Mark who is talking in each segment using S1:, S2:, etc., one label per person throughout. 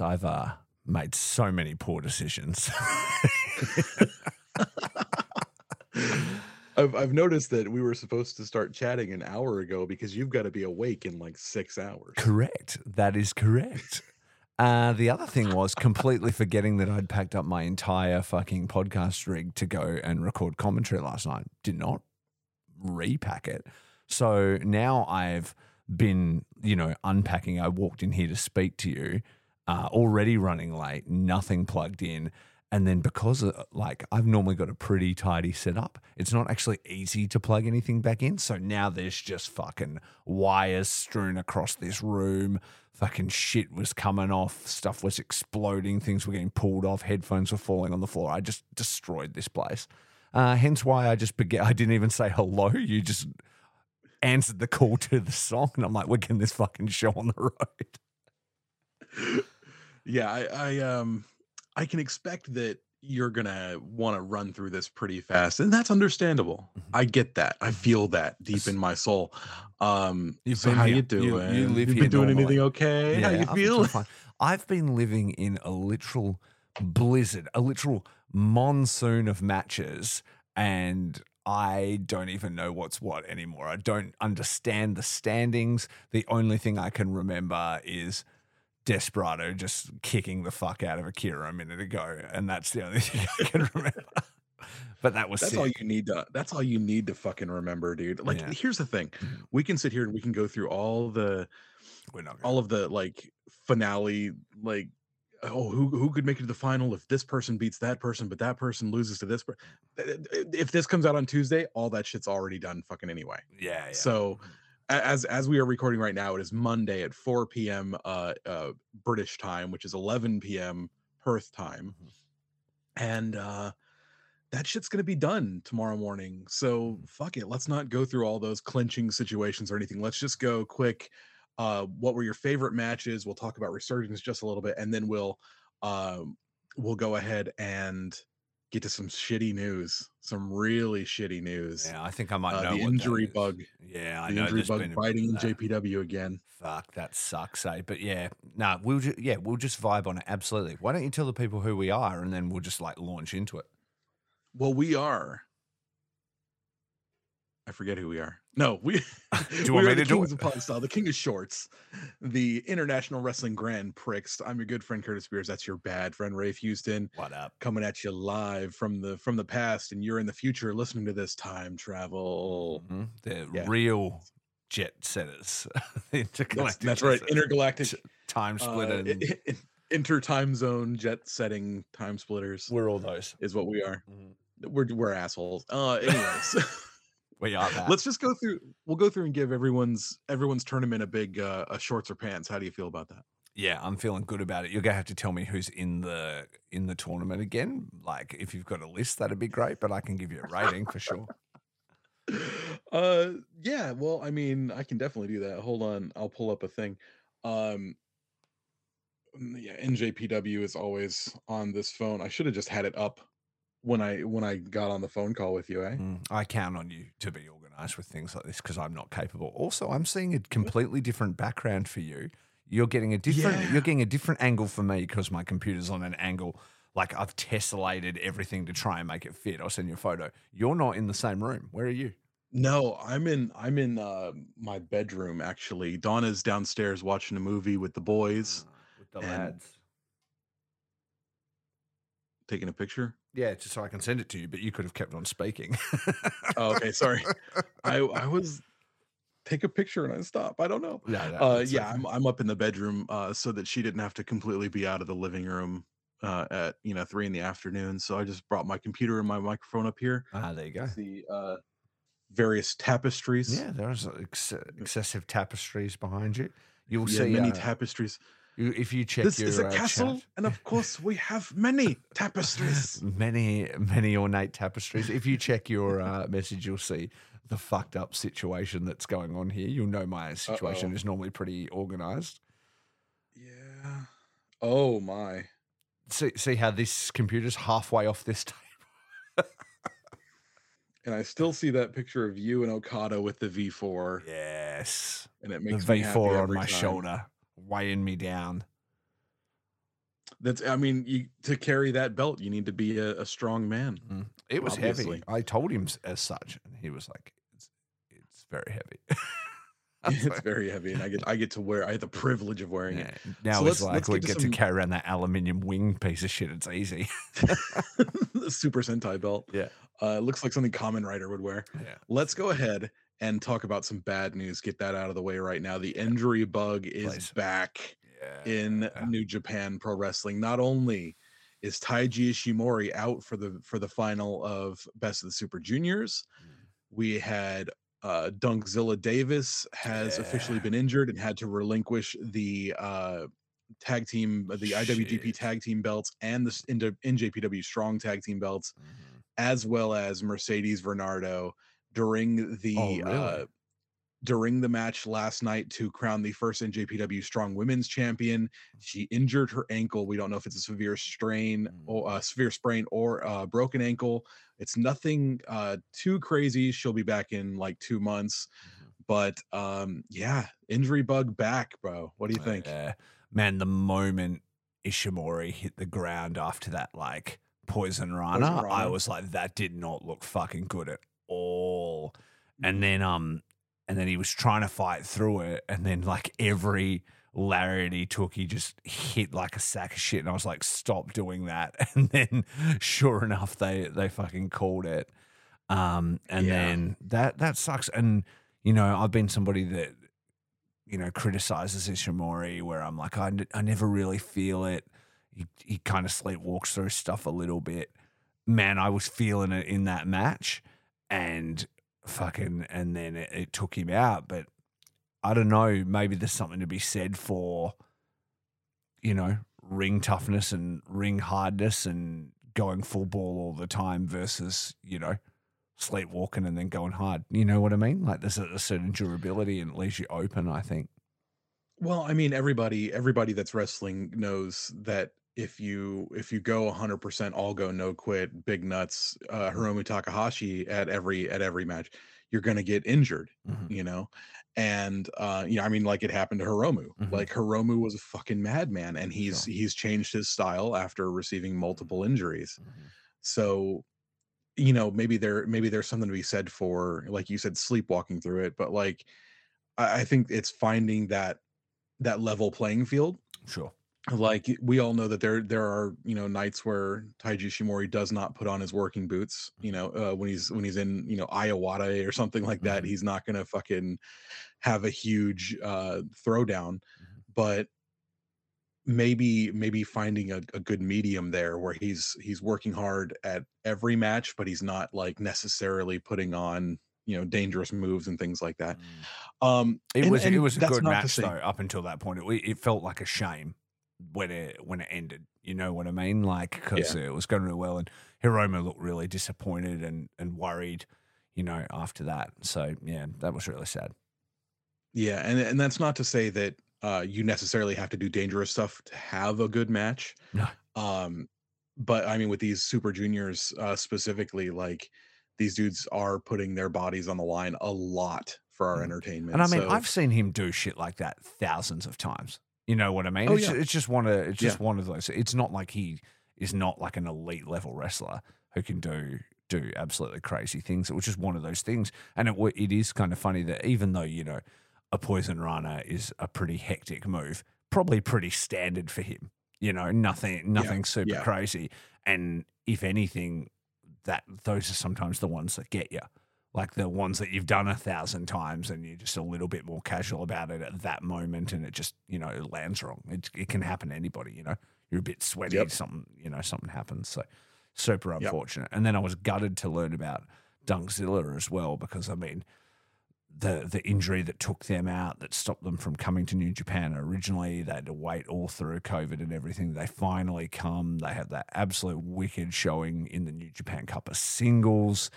S1: I've uh, made so many poor decisions.
S2: I've, I've noticed that we were supposed to start chatting an hour ago because you've got to be awake in like six hours.
S1: correct. That is correct. Uh, the other thing was completely forgetting that I'd packed up my entire fucking podcast rig to go and record commentary last night. Did not repack it. So now I've been, you know, unpacking. I walked in here to speak to you, uh, already running late, nothing plugged in. And then because uh, like I've normally got a pretty tidy setup, it's not actually easy to plug anything back in. So now there's just fucking wires strewn across this room. Fucking shit was coming off, stuff was exploding, things were getting pulled off, headphones were falling on the floor. I just destroyed this place. Uh, hence why I just began. I didn't even say hello. You just answered the call to the song, and I'm like, we're getting this fucking show on the road.
S2: Yeah, I, I um I can expect that you're gonna want to run through this pretty fast, and that's understandable.
S1: Mhm.
S2: I get that. I feel that deep in my soul. Um,
S1: You've
S2: so
S1: been
S2: how
S1: here.
S2: you
S1: You- you
S2: doing?
S1: live
S2: You've
S1: here
S2: been doing
S1: normally.
S2: anything okay? how you
S1: I've been
S2: feel?
S1: doing fine. I've been living in a literal blizzard, a literal monsoon of matches, and I don't even know what's what anymore. I don't understand the standings. The only thing I can remember is Desperado just kicking the fuck out of Akira a minute ago, and that's the only thing I can remember. but that was
S2: That's
S1: sick.
S2: all you need to. That's all you need to fucking remember, dude. Like,
S1: Yeah.
S2: here's the thing:
S1: Mhm.
S2: we can sit here and we can go through all the
S1: We're not
S2: all of the like finale like oh who who could make it to the final if this person beats that person but that person loses to this per- eh, eh, eh, if this comes out on Tuesday all that shit's already done fucking anyway
S1: yeah, yeah.
S2: so a- as as we are recording right now it is Monday at 4 p.m. uh uh British time which is 11 p.m. Perth time
S1: Mhm.
S2: and uh that shit's gonna be done tomorrow morning. So
S1: Mhm.
S2: fuck it. Let's not go through all those clinching situations or anything. Let's just go quick. Uh, what were your favorite matches? We'll talk about resurgence just a little bit, and then we'll um, we'll go ahead and get to some shitty news, some really shitty news.
S1: yeah, I think I might
S2: Uh,
S1: know
S2: the injury bug,
S1: Yeah, I
S2: the
S1: know
S2: injury
S1: there's
S2: bug
S1: been a bit
S2: biting in. JPW again.
S1: Fuck, that sucks, eh? But yeah, no, we'll just yeah, we'll just vibe on it. Absolutely. Why don't you tell the people who we are, and then we'll just like launch into it.
S2: Well, we are. I forget who we are. No, we.
S1: you
S2: we
S1: want
S2: are
S1: me
S2: the
S1: to do
S2: Kings
S1: it?
S2: of Pod Style, the King of Shorts, the International Wrestling Grand Prix. I'm your good friend Curtis Spears. That's your bad friend Rafe Houston,
S1: What up?
S2: coming at you live from the from the past, and you're in the future listening to this time travel.
S1: Mhm. The
S2: Yeah.
S1: real jet setters, The
S2: That's,
S1: intergalactic
S2: that's right, intergalactic,
S1: time
S2: uh,
S1: splitter.
S2: i- inter time zone jet setting time splitters
S1: we're all those.
S2: is what we are.
S1: Mhm.
S2: We're we're assholes. Uh, anyways.
S1: Are that.
S2: let's just go through we'll go through and give everyone's everyone's tournament a big uh a shorts or pants how do you feel about that
S1: yeah, I'm feeling good about it. You're gonna have to tell me who's in the in the tournament again. Like, if you've got a list, that'd be great. But I can give you a rating for sure.
S2: uh yeah well i mean i can definitely do that hold on i'll pull up a thing um mm, yeah njpw is always on this phone i should have just had it up when i when i got on the phone call with you eh
S1: Mm, I count on you to be organized with things like this because I'm not capable. Also, I'm seeing a completely different background for you. You're getting a different
S2: Yeah.
S1: you're getting a different angle for me because my computer's on an angle like I've tessellated everything to try and make it fit. I'll send you a photo. You're not in the same room. Where are you?
S2: no i'm in i'm in uh my bedroom actually donna's downstairs watching a movie with the boys
S1: Uh, with the lads.
S2: taking a picture?
S1: Yeah, just so I can send it to you, but you could have kept on speaking.
S2: Oh, okay, sorry. I I was take a picture and I stop. I don't know.
S1: no, no,
S2: Uh, yeah. I'm I'm up in the bedroom uh, so that she didn't have to completely be out of the living room uh, at you know three in the afternoon. So I just brought my computer and my microphone up here.
S1: Ah, there you go.
S2: The uh, various tapestries.
S1: Yeah, there's ex- excessive tapestries behind you. You'll
S2: Yeah,
S1: see
S2: many
S1: uh,
S2: tapestries.
S1: If you check your
S2: This
S1: your
S2: is a
S1: uh,
S2: castle,
S1: chat,
S2: and of course we have many tapestries.
S1: many many ornate tapestries. If you check your uh, message, you'll see the fucked up situation that's going on here. You'll know my situation
S2: Uh-oh.
S1: is normally pretty organized.
S2: yeah. Oh my.
S1: See see how this computer's halfway off this table.
S2: And I still see that picture of you and Okada with the V4,
S1: Yes,
S2: and it
S1: the
S2: makes me happy
S1: V4 on my
S2: time.
S1: shoulder, weighing me down.
S2: That's, I mean, you to carry that belt, you need to be a, a strong man.
S1: Mm. It was
S2: Obviously.
S1: heavy. I told him as such, and he was like, "It's it's very heavy."
S2: It's
S1: like,
S2: very heavy, and I get I get to wear. I have the privilege of wearing
S1: yeah. Now
S2: So
S1: it's
S2: let's-
S1: like we
S2: get to
S1: get to
S2: some-
S1: carry around that aluminium wing piece of shit. It's easy.
S2: the Super Sentai belt.
S1: Yeah.
S2: Uh, it looks like something Kamen Rider would wear.
S1: Yeah.
S2: Let's go ahead and talk about some bad news. Get that out of the way right now. The injury bug is back
S1: Yeah.
S2: in New Japan Pro Wrestling. Not only is Taiji Ishimori out for the for the final of Best of the Super Juniors, we had uh Dunkzilla Davis has officially been injured and had to relinquish the uh tag team the IWGP tag team belts and the NJPW strong tag team belts
S1: Mhm.
S2: as well as Mercedes Varnado during the
S1: Oh, really?
S2: uh, during the match last night to crown the first NJPW Strong Women's Champion. She injured her ankle. We don't know if it's a severe strain
S1: Mm.
S2: or a severe sprain or a broken ankle. It's nothing uh, too crazy. She'll be back in like two months.
S1: Mhm.
S2: But um, yeah, injury bug back, bro. What do you think?
S1: Yeah. Man, the moment Ishimori hit the ground after that, like poison rana, I
S2: Rana.
S1: was like, that did not look fucking good at all. And then, um, and then he was trying to fight through it, and then like every lariat he took, he just hit like a sack of shit, and I was like, stop doing that. And then, sure enough, they they fucking called it. Um, and
S2: Yeah.
S1: then that that sucks. And you know, I've been somebody that you know criticizes Ishimori, where I'm like, I, n- I never really feel it. He he kind of sleepwalks through stuff a little bit. Man, I was feeling it in that match, and fucking, and then it, it took him out. But I don't know. Maybe there's something to be said for, you know, ring toughness and ring hardness and going full ball all the time versus you know sleepwalking and then going hard. You know what I mean? Like there's a, a certain durability and it leaves you open. I think.
S2: Well, I mean, everybody everybody that's wrestling knows that if you if you go 100% all go no quit, big nuts, uh, Hiromu Takahashi at every at every match, you're going to get injured,
S1: Mhm.
S2: you know. And uh, you know, I mean, like it happened to Hiromu.
S1: Mhm.
S2: Like Hiromu was a fucking madman, and he's
S1: Sure.
S2: he's changed his style after receiving multiple injuries.
S1: Mhm.
S2: So, you know, maybe there maybe there's something to be said for, like you said, sleepwalking through it. But like, I, I think it's finding that that level playing field.
S1: Sure.
S2: Like we all know that there there are you know nights where Taiji Ishimori does not put on his working boots. You know uh, when he's when he's in you know Iowata or something like that,
S1: Mhm.
S2: he's not gonna fucking have a huge uh, throwdown.
S1: Mhm.
S2: But maybe maybe finding a, a good medium there where he's he's working hard at every match, but he's not like necessarily putting on you know dangerous moves and things like that. Um,
S1: It
S2: and-
S1: was it was a good match though. Up until that point, it, it felt like a shame when it when it ended. You know what I mean? Like because it was going really well, and Hiromu looked really disappointed and and worried. You know, after that. So yeah, that was really sad.
S2: Yeah, and and that's not to say that uh, you necessarily have to do dangerous stuff to have a good match.
S1: No.
S2: Um, but I mean, with these super juniors uh, specifically, like these dudes are putting their bodies on the line a lot for our
S1: Mm.
S2: entertainment.
S1: And I mean,
S2: So-
S1: I've seen him do shit like that thousands of times. You know what I mean?
S2: Oh,
S1: it's,
S2: yeah.
S1: it's just one of it's just
S2: Yeah.
S1: one of those. It's not like he is not like an elite level wrestler who can do do absolutely crazy things. It was just one of those things, and it it is kind of funny that even though you know a poison rana is a pretty hectic move, probably pretty standard for him. You know, nothing, nothing super
S2: yeah.
S1: crazy. And if anything, that those are sometimes the ones that get you, like the ones that you've done a thousand times, and you're just a little bit more casual about it at that moment, and it just you know it lands wrong. It it can happen to anybody. You know, you're a bit sweaty,
S2: Yep.
S1: something you know something happens. So super
S2: Yep.
S1: unfortunate. And then I was gutted to learn about Dunkzilla as well because I mean the the injury that took them out that stopped them from coming to New Japan originally they had to wait all through COVID and everything they finally come they have that absolute wicked showing in the New Japan Cup of singles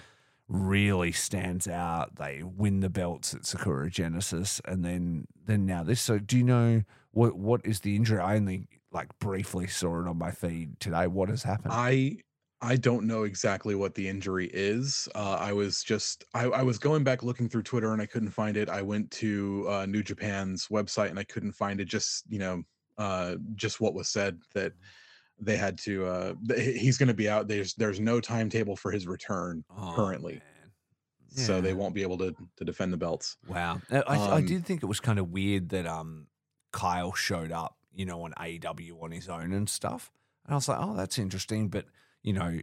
S1: really stands out they win the belts at Sakura Genesis and then then now this so do you know what what is the injury I only like briefly saw it on my feed today what has happened
S2: I I don't know exactly what the injury is. Uh, I was just I, I was going back looking through Twitter and I couldn't find it. I went to uh, New Japan's website and I couldn't find it. Just you know, uh, just what was said that they had to. Uh, he's going to be out. There's there's no timetable for his return
S1: Oh,
S2: currently,
S1: man.
S2: so they won't be able to to defend the belts.
S1: Wow. I, I, I
S2: Um,
S1: did think it was kind of weird that um Kyle showed up, you know, on AEW on his own and stuff. And I was like, oh, that's interesting. But, you know,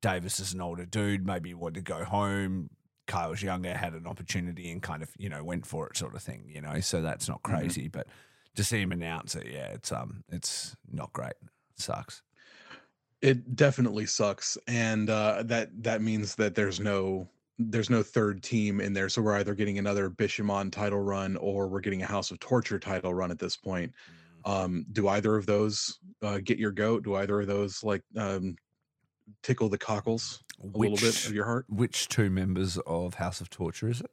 S1: Davis is an older dude. Maybe he wanted to go home. Kyle's younger, had an opportunity and kind of, you know, went for it sort of thing, you know. So that's not
S2: Mhm.
S1: crazy. But to see him announce it, yeah, it's um it's not great. Sucks.
S2: It definitely sucks, and uh, that that means that there's no there's no third team in there. So we're either getting another Bishamon title run or we're getting a House of Torture title run at this point. Um, do either of those uh, get your goat? Do either of those like um, tickle the cockles a little bit of your heart?
S1: which two members of House of Torture is it?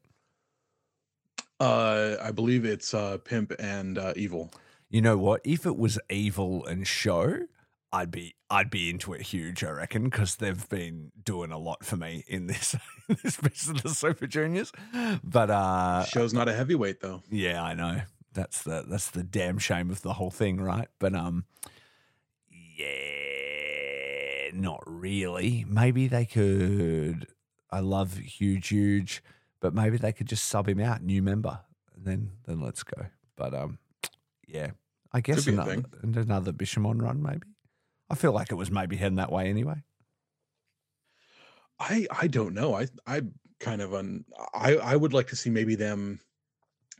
S2: Uh, I believe it's uh, Pimp and uh, Evil.
S1: You know what? If it was evil and Sho, I'd be I'd be into it huge. I reckon because they've been doing a lot for me in this in this piece of the Super Juniors. But uh,
S2: Sho's not a heavyweight though.
S1: yeah, I know that's the that's the damn shame of the whole thing, right? But um, yeah, not really. Maybe they could. I love huge, huge, but maybe they could just sub him out, new member, and then then let's go. But um, yeah, I guess another, another Bishamon run, maybe. I feel like it was maybe heading that way anyway.
S2: I I don't know. I I kind of un I I would like to see maybe them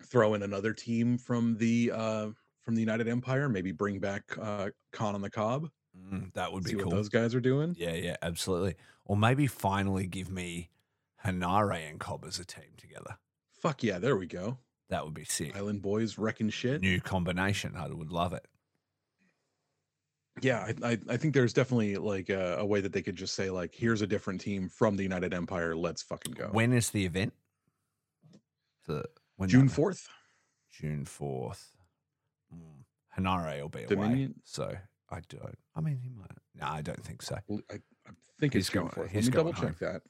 S2: throw in another team from the uh from the United Empire, maybe bring back uh Khan on the Cobb.
S1: Mm, that would be
S2: see
S1: cool.
S2: what those guys are doing.
S1: Yeah, yeah, absolutely. Or maybe finally give me Henare and Cobb as a team together.
S2: Fuck yeah, there we go.
S1: That would be sick.
S2: Island boys wrecking shit.
S1: New combination. I would love it.
S2: Yeah, I, I I think there's definitely like a, a way that they could just say like, here's a different team from the United Empire. Let's fucking go.
S1: When is the event? The when
S2: June
S1: that-
S2: fourth.
S1: June fourth. Mm. Henare will be away,
S2: Dominion?
S1: so I don't. I mean, he might. No, I don't think so.
S2: I, I think
S1: He's
S2: it's June
S1: going-
S2: fourth. Let
S1: he's
S2: me double
S1: going
S2: check that.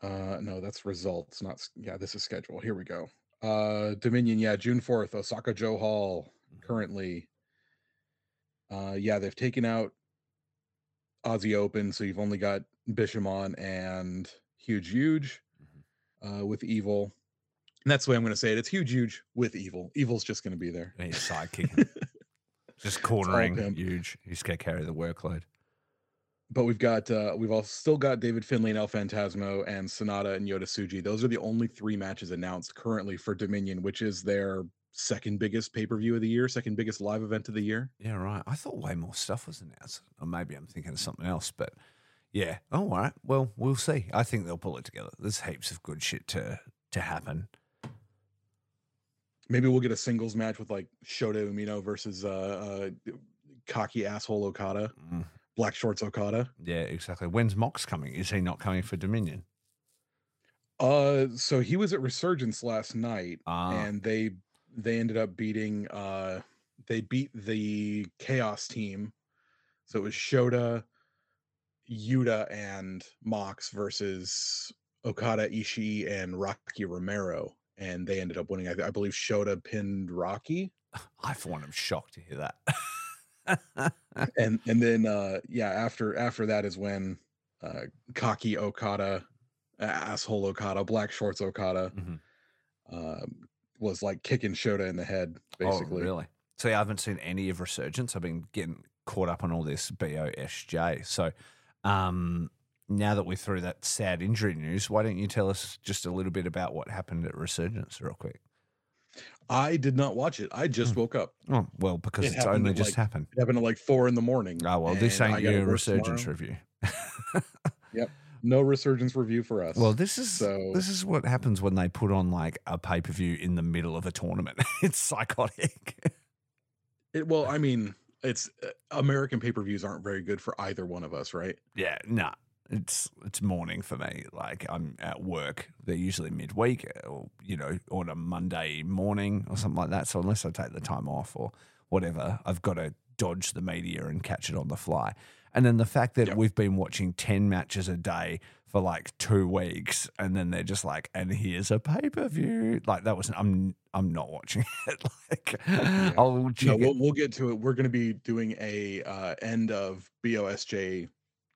S2: Uh, no, that's results, not s- yeah. This is schedule. Here we go. Uh, Dominion, yeah, June fourth, Osaka-jo Hall.
S1: Mhm.
S2: Currently, uh, yeah, they've taken out Aussie Open, so you've only got Bishamon and Huge Huge
S1: Mm-hmm.
S2: uh, with Evil. And that's the way I'm going to say it. It's Huge Huge with Evil. Evil's just going to be there.
S1: And He's sidekicking, just cornering. Huge. He's gonna carry the workload.
S2: but we've got uh we've all still got David Finlay and El Fantasmo and Sanada and Yota Tsuji. Those are the only three matches announced currently for Dominion, which is their second biggest pay-per-view of the year, second biggest live event of the year.
S1: Yeah, right. I thought way more stuff was announced, or maybe I'm thinking of something else. But yeah, oh, all right. Well, we'll see. I think they'll pull it together. There's heaps of good shit to to happen.
S2: Maybe we'll get a singles match with like Shota Umino versus uh, uh cocky asshole Okada,
S1: Mm,
S2: black shorts Okada.
S1: yeah, exactly. When's Mox coming? Is he not coming for Dominion?
S2: Uh so he was at Resurgence last night
S1: Ah,
S2: and they they ended up beating uh they beat the chaos team so it was shota yuta and mox versus okada ishii and rocky romero and they ended up winning i, I believe shota pinned rocky
S1: I for one am shocked to hear that.
S2: and and then uh yeah after after that is when uh cocky okada asshole okada black shorts okada
S1: Mhm.
S2: um was like kicking shota in the head basically
S1: Oh, really? See, I haven't seen any of Resurgence. I've been getting caught up on all this BOSJ. So um, now that we're through that sad injury news, why don't you tell us just a little bit about what happened at Resurgence, real quick?
S2: I did not watch it. I just
S1: Hmm.
S2: woke up.
S1: Oh, well, because
S2: It
S1: it's only just
S2: like,
S1: happened.
S2: It happened at like four in the morning.
S1: Oh, well, this ain't your Resurgence
S2: tomorrow.
S1: review.
S2: No resurgence review for us.
S1: Well, this is
S2: So-
S1: this is what happens when they put on like a pay per view in the middle of a tournament. it's psychotic.
S2: It, well, I mean, it's uh, American pay per views aren't very good for either one of us, right?
S1: yeah, nah. It's it's morning for me. Like I'm at work. They're usually midweek, or you know, on a Monday morning or something like that. So unless I take the time off or whatever, I've got to dodge the media and catch it on the fly. And then the fact that
S2: Yep.
S1: we've been watching ten matches a day for like two weeks, and then they're just like, and here's a pay per view. Like that was I'm I'm not watching it. like I'll
S2: No, we'll, we'll get to it. We're going to be doing a uh, end of BOSJ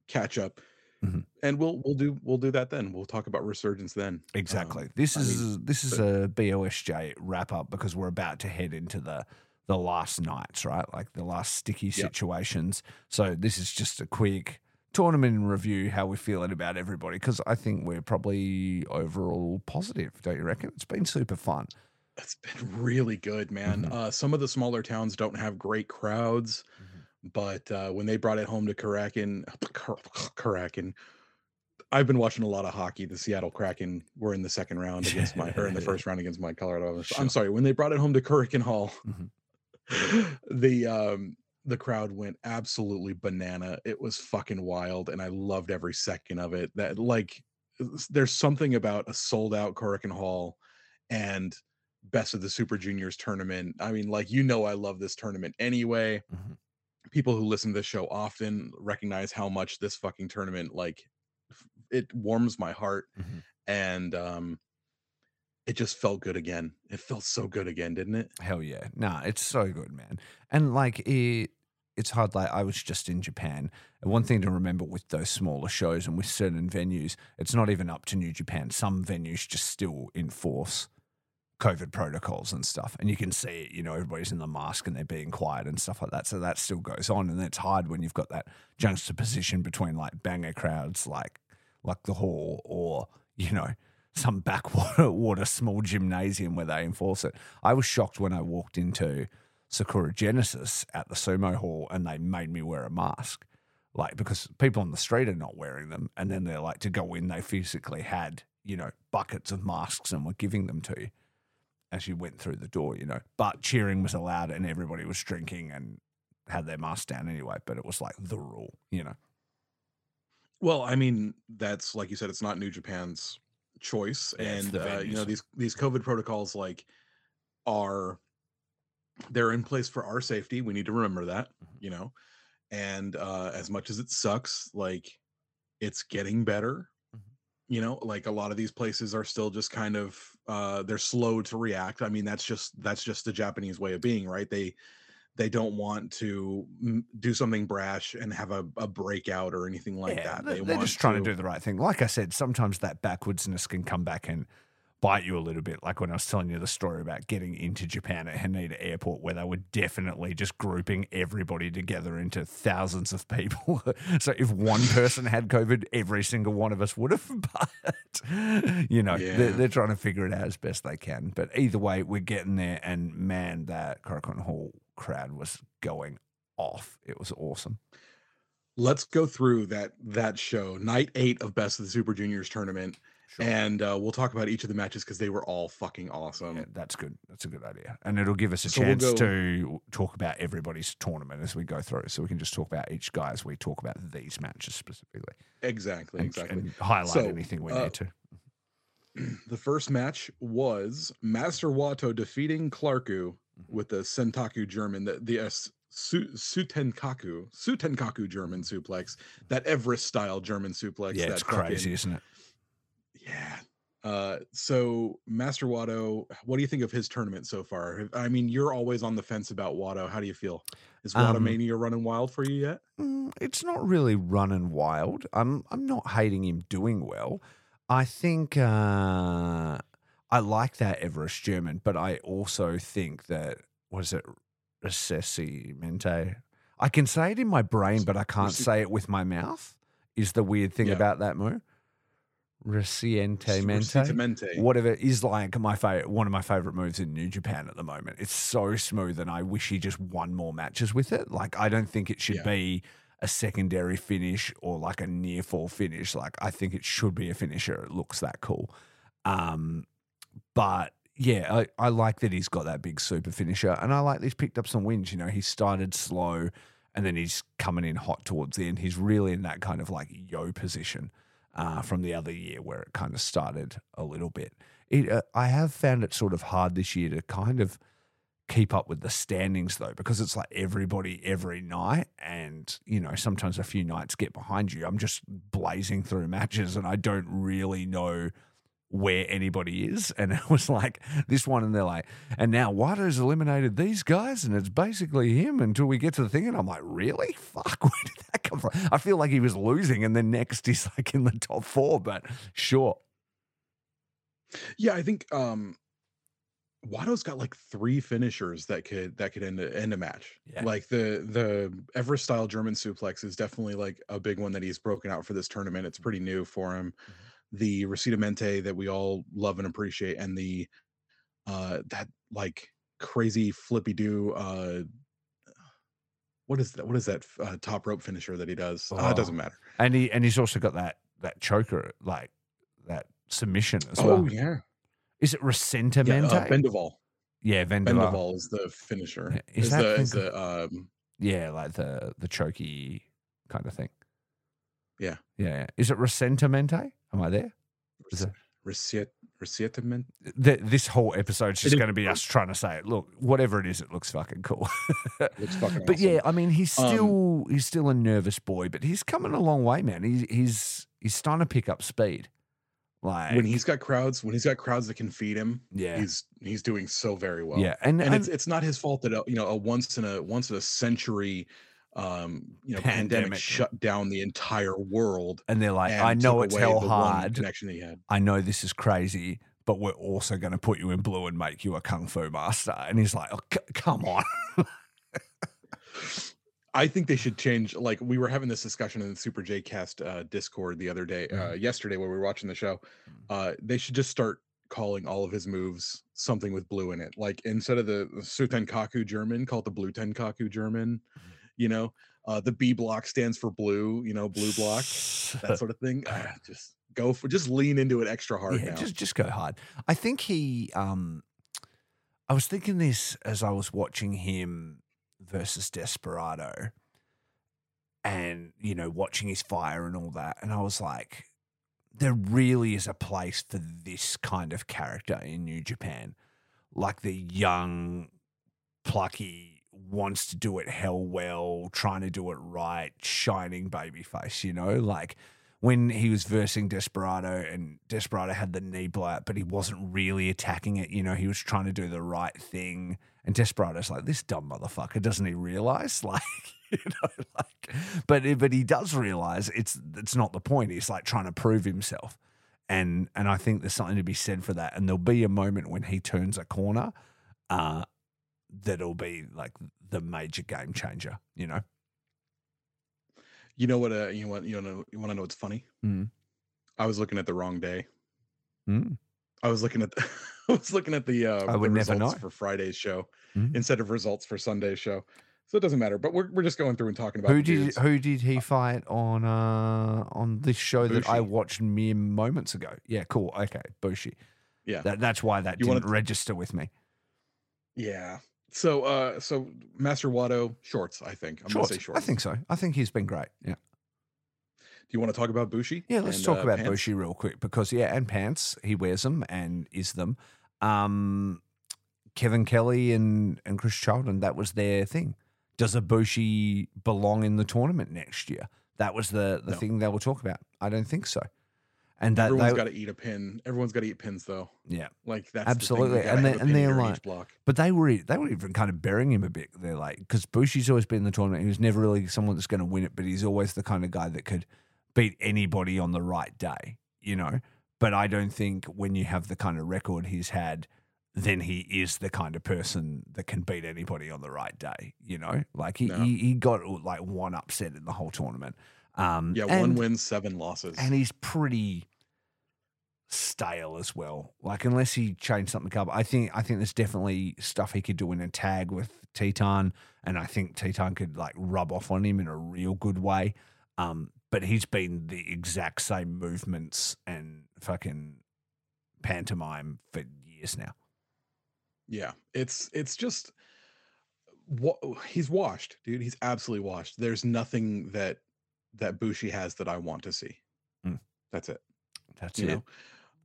S2: catch up,
S1: Mhm.
S2: and we'll we'll do we'll do that then. We'll talk about resurgence then.
S1: Exactly.
S2: Um,
S1: this
S2: I
S1: is this is a BOSJ wrap up because we're about to head into the the last nights, right? Like the last sticky situations. So this is just a quick tournament review, how we're feeling about everybody, because I think we're probably overall positive, don't you reckon? It's been super fun.
S2: It's been really good, man.
S1: Mhm.
S2: Uh, some of the smaller towns don't have great crowds, but uh, when they brought it home to Kraken, Kraken, I've been watching a lot of hockey. The Seattle Kraken were in the second round against my, or in the first round against my Colorado.
S1: Sure.
S2: I'm sorry, when they brought it home to Korakuen Hall,
S1: Mhm.
S2: the um the crowd went absolutely banana. It was fucking wild, and I loved every second of it. That like, there's something about a sold out Korakuen Hall and best of the Super Juniors tournament. I mean, like you know, I love this tournament anyway.
S1: Mhm.
S2: People who listen to this show often recognize how much this fucking tournament like it warms my heart,
S1: Mhm.
S2: and um, it just felt good again. It felt so good again, didn't it?
S1: Hell yeah. Nah, it's so good, man. And like it it's hard like I was just in Japan. And one thing to remember with those smaller shows and with certain venues, it's not even up to New Japan. Some venues just still enforce COVID protocols and stuff. And you can see it, you know, everybody's in the mask and they're being quiet and stuff like that. So that still goes on. And it's hard when you've got that juxtaposition between like banger crowds like like the hall or, you know, some backwater water small gymnasium where they enforce it. I was shocked when I walked into Sakura Genesis at the sumo hall and they made me wear a mask. Like because people on the street are not wearing them. And then they're like to go in, they physically had, you know, buckets of masks and were giving them to you as you went through the door, you know. But cheering was allowed and everybody was drinking and had their mask down anyway. But it was like the rule, you know.
S2: Well, I mean, that's like you said, it's not New Japan's choice,
S1: Yeah,
S2: and uh, you know these these COVID protocols like are they're in place for our safety. We need to remember that,
S1: Mhm.
S2: you know. And uh, as much as it sucks, like it's getting better.
S1: Mhm.
S2: You know, like a lot of these places are still just kind of uh, they're slow to react. I mean, that's just that's just the Japanese way of being, right? They they don't want to mm, do something brash and have a, a breakout or anything like
S1: Yeah,
S2: that.
S1: They, are just trying to do the right thing. Like I said, sometimes that backwardsness can come back and bite you a little bit. Like when I was telling you the story about getting into Japan at Haneda Airport, where they were definitely just grouping everybody together into thousands of people. so if one person had COVID, every single one of us would have. But, you know, they're, they're trying to figure it out as best they can. But either way, we're getting there. And man, that Korakuen Hall crowd was going off. It was awesome.
S2: let's go through that that show night eight of best of the super juniors tournament
S1: Sure.
S2: and uh, we'll talk about each of the matches because they were all fucking awesome
S1: Yeah, that's good. That's a good idea. And it'll give us a
S2: So we'll
S1: chance
S2: go-
S1: to talk about everybody's tournament as we go through. So we can just talk about each guy as we talk about these matches specifically.
S2: exactly
S1: And,
S2: exactly
S1: and highlight
S2: So,
S1: anything we
S2: uh,
S1: need to.
S2: the first match was master wato defeating clarku
S1: Mm-hmm.
S2: with the sentaku german the, the uh, Su- sutenkaku sutenkaku german suplex that everest style german suplex
S1: Yeah,
S2: that
S1: it's
S2: fucking-
S1: crazy, isn't it?
S2: yeah uh so master wato what do you think of his tournament so far i mean you're always on the fence about wato how do you feel is wato
S1: Um,
S2: mania running wild for you yet
S1: Mm, it's not really running wild. I'm I'm not hating him doing well. I think uh, I like that Everest German, but I also think that was it Recessimente. I can say it in my brain, but I can't say it with my mouth. Is the weird thing
S2: Yeah.
S1: about that move? Recientemente. Whatever is like my favorite, one of my favorite moves in New Japan at the moment. It's so smooth, and I wish he just won more matches with it. Like I don't think it should
S2: Yeah.
S1: be a secondary finish or like a near fall finish. Like I think it should be a finisher. It looks that cool. Um, but yeah, I, I like that he's got that big super finisher, and I like that he's picked up some wins. You know, he started slow, and then he's coming in hot towards the end. He's really in that kind of like yo position uh, from the other year where it kind of started a little bit. It, uh, I have found it sort of hard this year to kind of keep up with the standings though, because it's like everybody every night, and you know sometimes a few nights get behind you. I'm just blazing through matches, and I don't really know where anybody is. And it was like this one, and they're like, and now Wato's eliminated these guys, and it's basically him until we get to the thing. And I'm like, really? Fuck, where did that come from? I feel like he was losing, and then next he's like in the top four, but sure.
S2: Yeah, I think um Wato's got like three finishers that could that could end a, end a match.
S1: Yeah.
S2: Like the the Everest style German suplex is definitely like a big one that he's broken out for this tournament. It's pretty new for him. The Recientemente that we all love and appreciate, and the uh that like crazy flippy do uh what is that? What is that uh, top rope finisher that he does? Uh,
S1: Oh.
S2: it doesn't matter.
S1: And he and he's also got that that choker, like that submission as
S2: Oh
S1: well.
S2: Oh yeah,
S1: Is it
S2: yeah.
S1: Resentamente?
S2: Uh,
S1: yeah, Vendaval.
S2: Bendeval is the finisher.
S1: Yeah, is
S2: Is,
S1: that
S2: the is the um
S1: Yeah, like the the chokey kind of thing.
S2: Yeah.
S1: Yeah. yeah. Is it Resentamente? Am I there? Is
S2: Reciet Recietament?
S1: This whole episode's just going to be us trying to say it. Look, whatever it is, it looks fucking cool.
S2: Looks fucking
S1: but yeah. I mean, he's
S2: Um,
S1: still he's still a nervous boy, but he's coming a long way, man. He's he's he's starting to pick up speed. Like
S2: when he's got crowds, when he's got crowds that can feed him,
S1: yeah,
S2: he's he's doing so very well.
S1: yeah, and,
S2: and
S1: and
S2: it's it's not his fault that a, you know a once in a once in a century um you know pandemic,
S1: Pandemic.
S2: shut down the entire world
S1: and they're like,
S2: and
S1: I know it's hell hard.
S2: connection he had
S1: I know this is crazy, but we're also going to put you in blue and make you a kung fu master. And he's like, oh, c- come on.
S2: I think they should change. Like we were having this discussion in the Super J Cast uh, Discord the other day, uh, yesterday, when we were watching the show. Uh, they should just start calling all of his moves something with blue in it. Like instead of the Sutenkaku German, call it the Blue Tenkaku German. You know, uh, the B block stands for blue. You know, blue block, that sort of thing. Ah, just go for, just lean into it extra hard
S1: yeah,
S2: now.
S1: just just go hard. I think he. um I was thinking this as I was watching him versus Desperado, and you know, watching his fire and all that, and I was like, there really is a place for this kind of character in New Japan, like the young, plucky, wants to do it hell well, trying to do it right, shining baby face. You know, like when he was versing Desperado and Desperado had the knee blowout, but he wasn't really attacking it. You know, he was trying to do the right thing. And Desperado's like, this dumb motherfucker, doesn't he realize? Like, you know, like, but but he does realize it's it's not the point. He's like trying to prove himself, and and I think there's something to be said for that. And there'll be a moment when he turns a corner, uh, that'll be like the major game changer. You know,
S2: you know what? Uh, you want you know you want to know what's funny?
S1: Mm.
S2: I was looking at the wrong day.
S1: Mm.
S2: I was looking at the, I was looking at the uh
S1: I
S2: the
S1: never
S2: results
S1: know.
S2: for Friday's show
S1: Mm.
S2: instead of results for Sunday's show. So it doesn't matter. But we're we're just going through and talking about
S1: Who did who did he fight on uh on this show that I watched mere moments ago? Yeah, cool. Okay, Bushi.
S2: Yeah.
S1: That, that's why that
S2: You
S1: didn't register with me.
S2: Yeah. So uh so Master Wato shorts, I think. I'm
S1: Shorts.
S2: gonna say shorts.
S1: I think so. I think he's been great. Yeah.
S2: Do you want to talk about Bushi?
S1: Yeah, let's
S2: and,
S1: talk
S2: uh,
S1: about
S2: pants?
S1: Bushi real quick because yeah, and pants he wears them and is them. Um, Kevin Kelly and and Chris Charlton that was their thing. Does a Bushi belong in the tournament next year? That was the the
S2: No.
S1: thing they will talk about. I don't think so. And that
S2: Everyone's got to eat a pin. Everyone's got to eat pins though.
S1: yeah,
S2: Like that's
S1: Absolutely.
S2: The.
S1: And they- and they're like-
S2: block.
S1: But they were they were even kind of burying him a bit. They're like because Bushi's always been in the tournament. He was never really someone that's going to win it, but he's always the kind of guy that could beat anybody on the right day, you know. But I don't think when you have the kind of record he's had then he is the kind of person that can beat anybody on the right day. You know, like he
S2: No.
S1: he, he got like one upset in the whole tournament. Um,
S2: Yeah,
S1: and,
S2: one win, seven losses.
S1: and he's pretty stale as well. Like unless he changed something up, I think I think there's definitely stuff he could do in a tag with Titán, and I think Titán could like rub off on him in a real good way. Um, but he's been the exact same movements and fucking pantomime for years now.
S2: Yeah, it's it's just what he's washed, dude. He's absolutely washed. There's nothing that that Bushi has that I want to see.
S1: Mm.
S2: That's it.
S1: That's
S2: You
S1: it.
S2: know,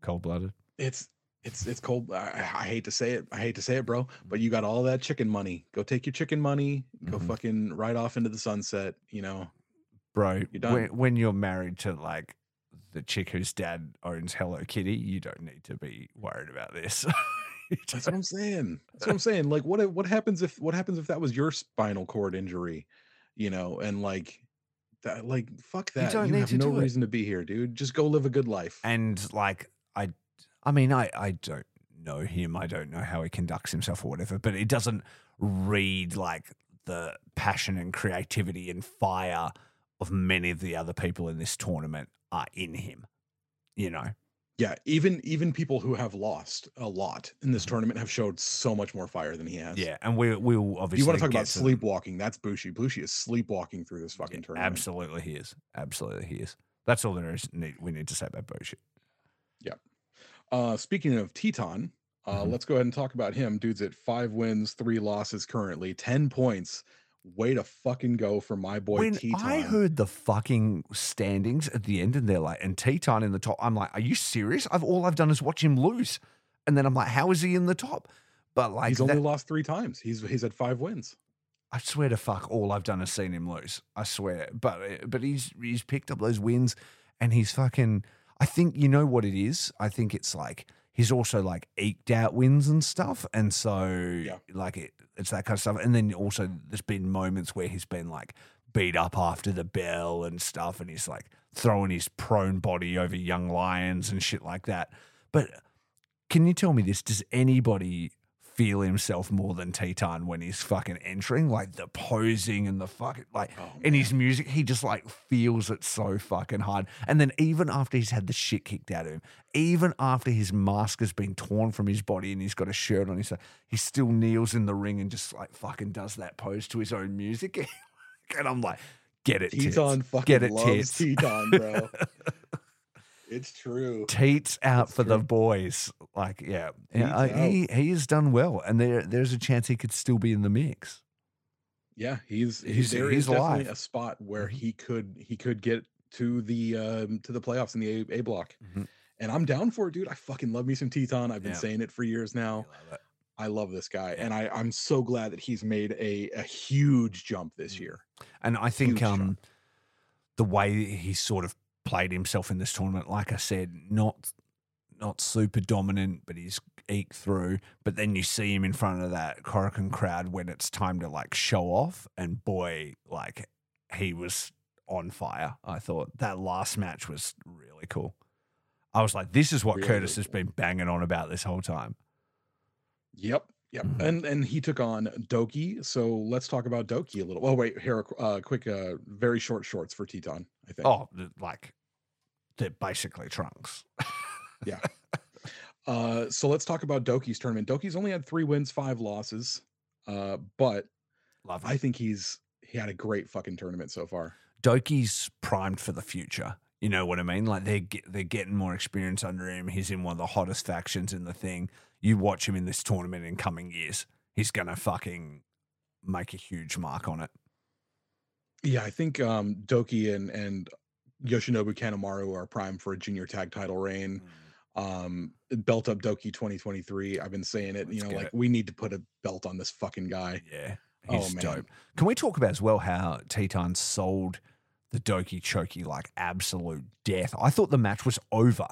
S1: Cold blooded.
S2: it's it's it's cold. I, I hate to say it. I hate to say it, bro. But you got all that chicken money. Go take your chicken money. Go
S1: Mhm.
S2: fucking right off into the sunset. You know.
S1: Bro,
S2: You're
S1: when, when you're married to like the chick whose dad owns Hello Kitty, you don't need to be worried about this.
S2: That's what I'm saying. That's what I'm saying. Like, what what happens if what happens if that was your spinal cord injury? You know, and like that. Like, fuck
S1: You
S2: that.
S1: don't
S2: You,
S1: need
S2: have no
S1: do it.
S2: reason to be here, dude. Just go live a good life.
S1: and like I, I mean, I I don't know him. I don't know how he conducts himself or whatever. But it doesn't read like the passion and creativity and fire of many of the other people in this tournament are in him. You know,
S2: Yeah, even even people who have lost a lot in this
S1: Mhm.
S2: tournament have showed so much more fire than he has.
S1: yeah. And we we'll obviously
S2: You want to talk about
S1: to them.
S2: sleepwalking? That's Bushi. Bushi is sleepwalking through this fucking
S1: Yeah,
S2: tournament.
S1: Absolutely, he is. Absolutely, he is. That's all there is. Need, we need to say about bullshit.
S2: Uh, speaking of Titán, uh,
S1: Mhm.
S2: let's go ahead and talk about him. Dude's at five wins, three losses currently, ten points. Way to fucking go for my boy
S1: when
S2: Titán.
S1: I heard the fucking standings at the end, and they're like, and Titán in the top, I'm like, are you serious? I've all I've done is watch him lose, and then I'm like, how is he in the top? But like,
S2: he's only
S1: that-
S2: lost three times. He's he's had five wins.
S1: I swear to fuck, all I've done is seen him lose. I swear, but uh, but he's he's picked up those wins, and he's fucking. I think you know what it is. I think it's like he's also like eked out wins and stuff, and so like it, it's that kind of stuff. And then also there's been moments where he's been like beat up after the bell and stuff, and he's like throwing his prone body over young lions and shit like that. But can you tell me this? Does anybody feel himself more than Titán when he's fucking entering? Like the posing and the fucking like
S2: Oh,
S1: in his music, he just like feels it so fucking hard. And then even after he's had the shit kicked out of him, even after his mask has been torn from his body and he's got a shirt on his he still kneels in the ring and just like fucking does that pose to his own music. and I'm like, get it, tits.
S2: Titán fucking
S1: Get it,
S2: loves
S1: tits.
S2: Titán, bro. it's true.
S1: Teats out
S2: That's
S1: for the boys. Like, yeah, yeah I, he he has done well, and there there's a chance he could still be in the mix.
S2: Yeah, he's
S1: He's-
S2: he's there
S1: he's
S2: is definitely
S1: alive.
S2: a spot where
S1: Mhm.
S2: he could he could get to the um to the playoffs in the A, a block.
S1: Mhm.
S2: And I'm down for it, dude. I fucking love me some Titán. I've been
S1: Yeah.
S2: saying it for years now.
S1: I love.
S2: I love this guy,
S1: Yeah.
S2: and I I'm so glad that he's made a a huge jump this
S1: Mm.
S2: year.
S1: And I think
S2: Huge
S1: um
S2: jump.
S1: the way he sort of played himself in this tournament, like I said, not not super dominant, but he's eked through. But then you see him in front of that Korakuen crowd when it's time to like show off, and boy, like he was on fire. I thought that last match was really cool. I was like, this is what
S2: Really,
S1: Curtis
S2: really
S1: has been banging on about this whole time.
S2: Yep. Yep.
S1: Mhm.
S2: And and he took on Douki. So let's talk about Douki a little. Oh wait, here a uh, quick uh very short shorts for Titán, I think.
S1: Oh, like they're basically trunks. Yeah.
S2: Uh, so let's talk about Douki's tournament. Douki's only had three wins, five losses. Uh, but
S1: Love.
S2: I think he's he had a great fucking tournament so far.
S1: Douki's primed for the future. You know what I mean? Like they're get, they're getting more experience under him. He's in one of the hottest factions in the thing. You watch him in this tournament in coming years. He's gonna fucking make a huge mark on it.
S2: Yeah, I think um Douki and and Yoshinobu Kanemaru are prime for a junior tag title reign. Um belt up Douki 2023. I've been saying it, you know, like
S1: it.
S2: we need to put a belt on this fucking guy.
S1: Yeah,
S2: Oh,
S1: he's
S2: man.
S1: dope. Can we talk about as well how Titán sold the Doki Choki like absolute death? I thought the match was over.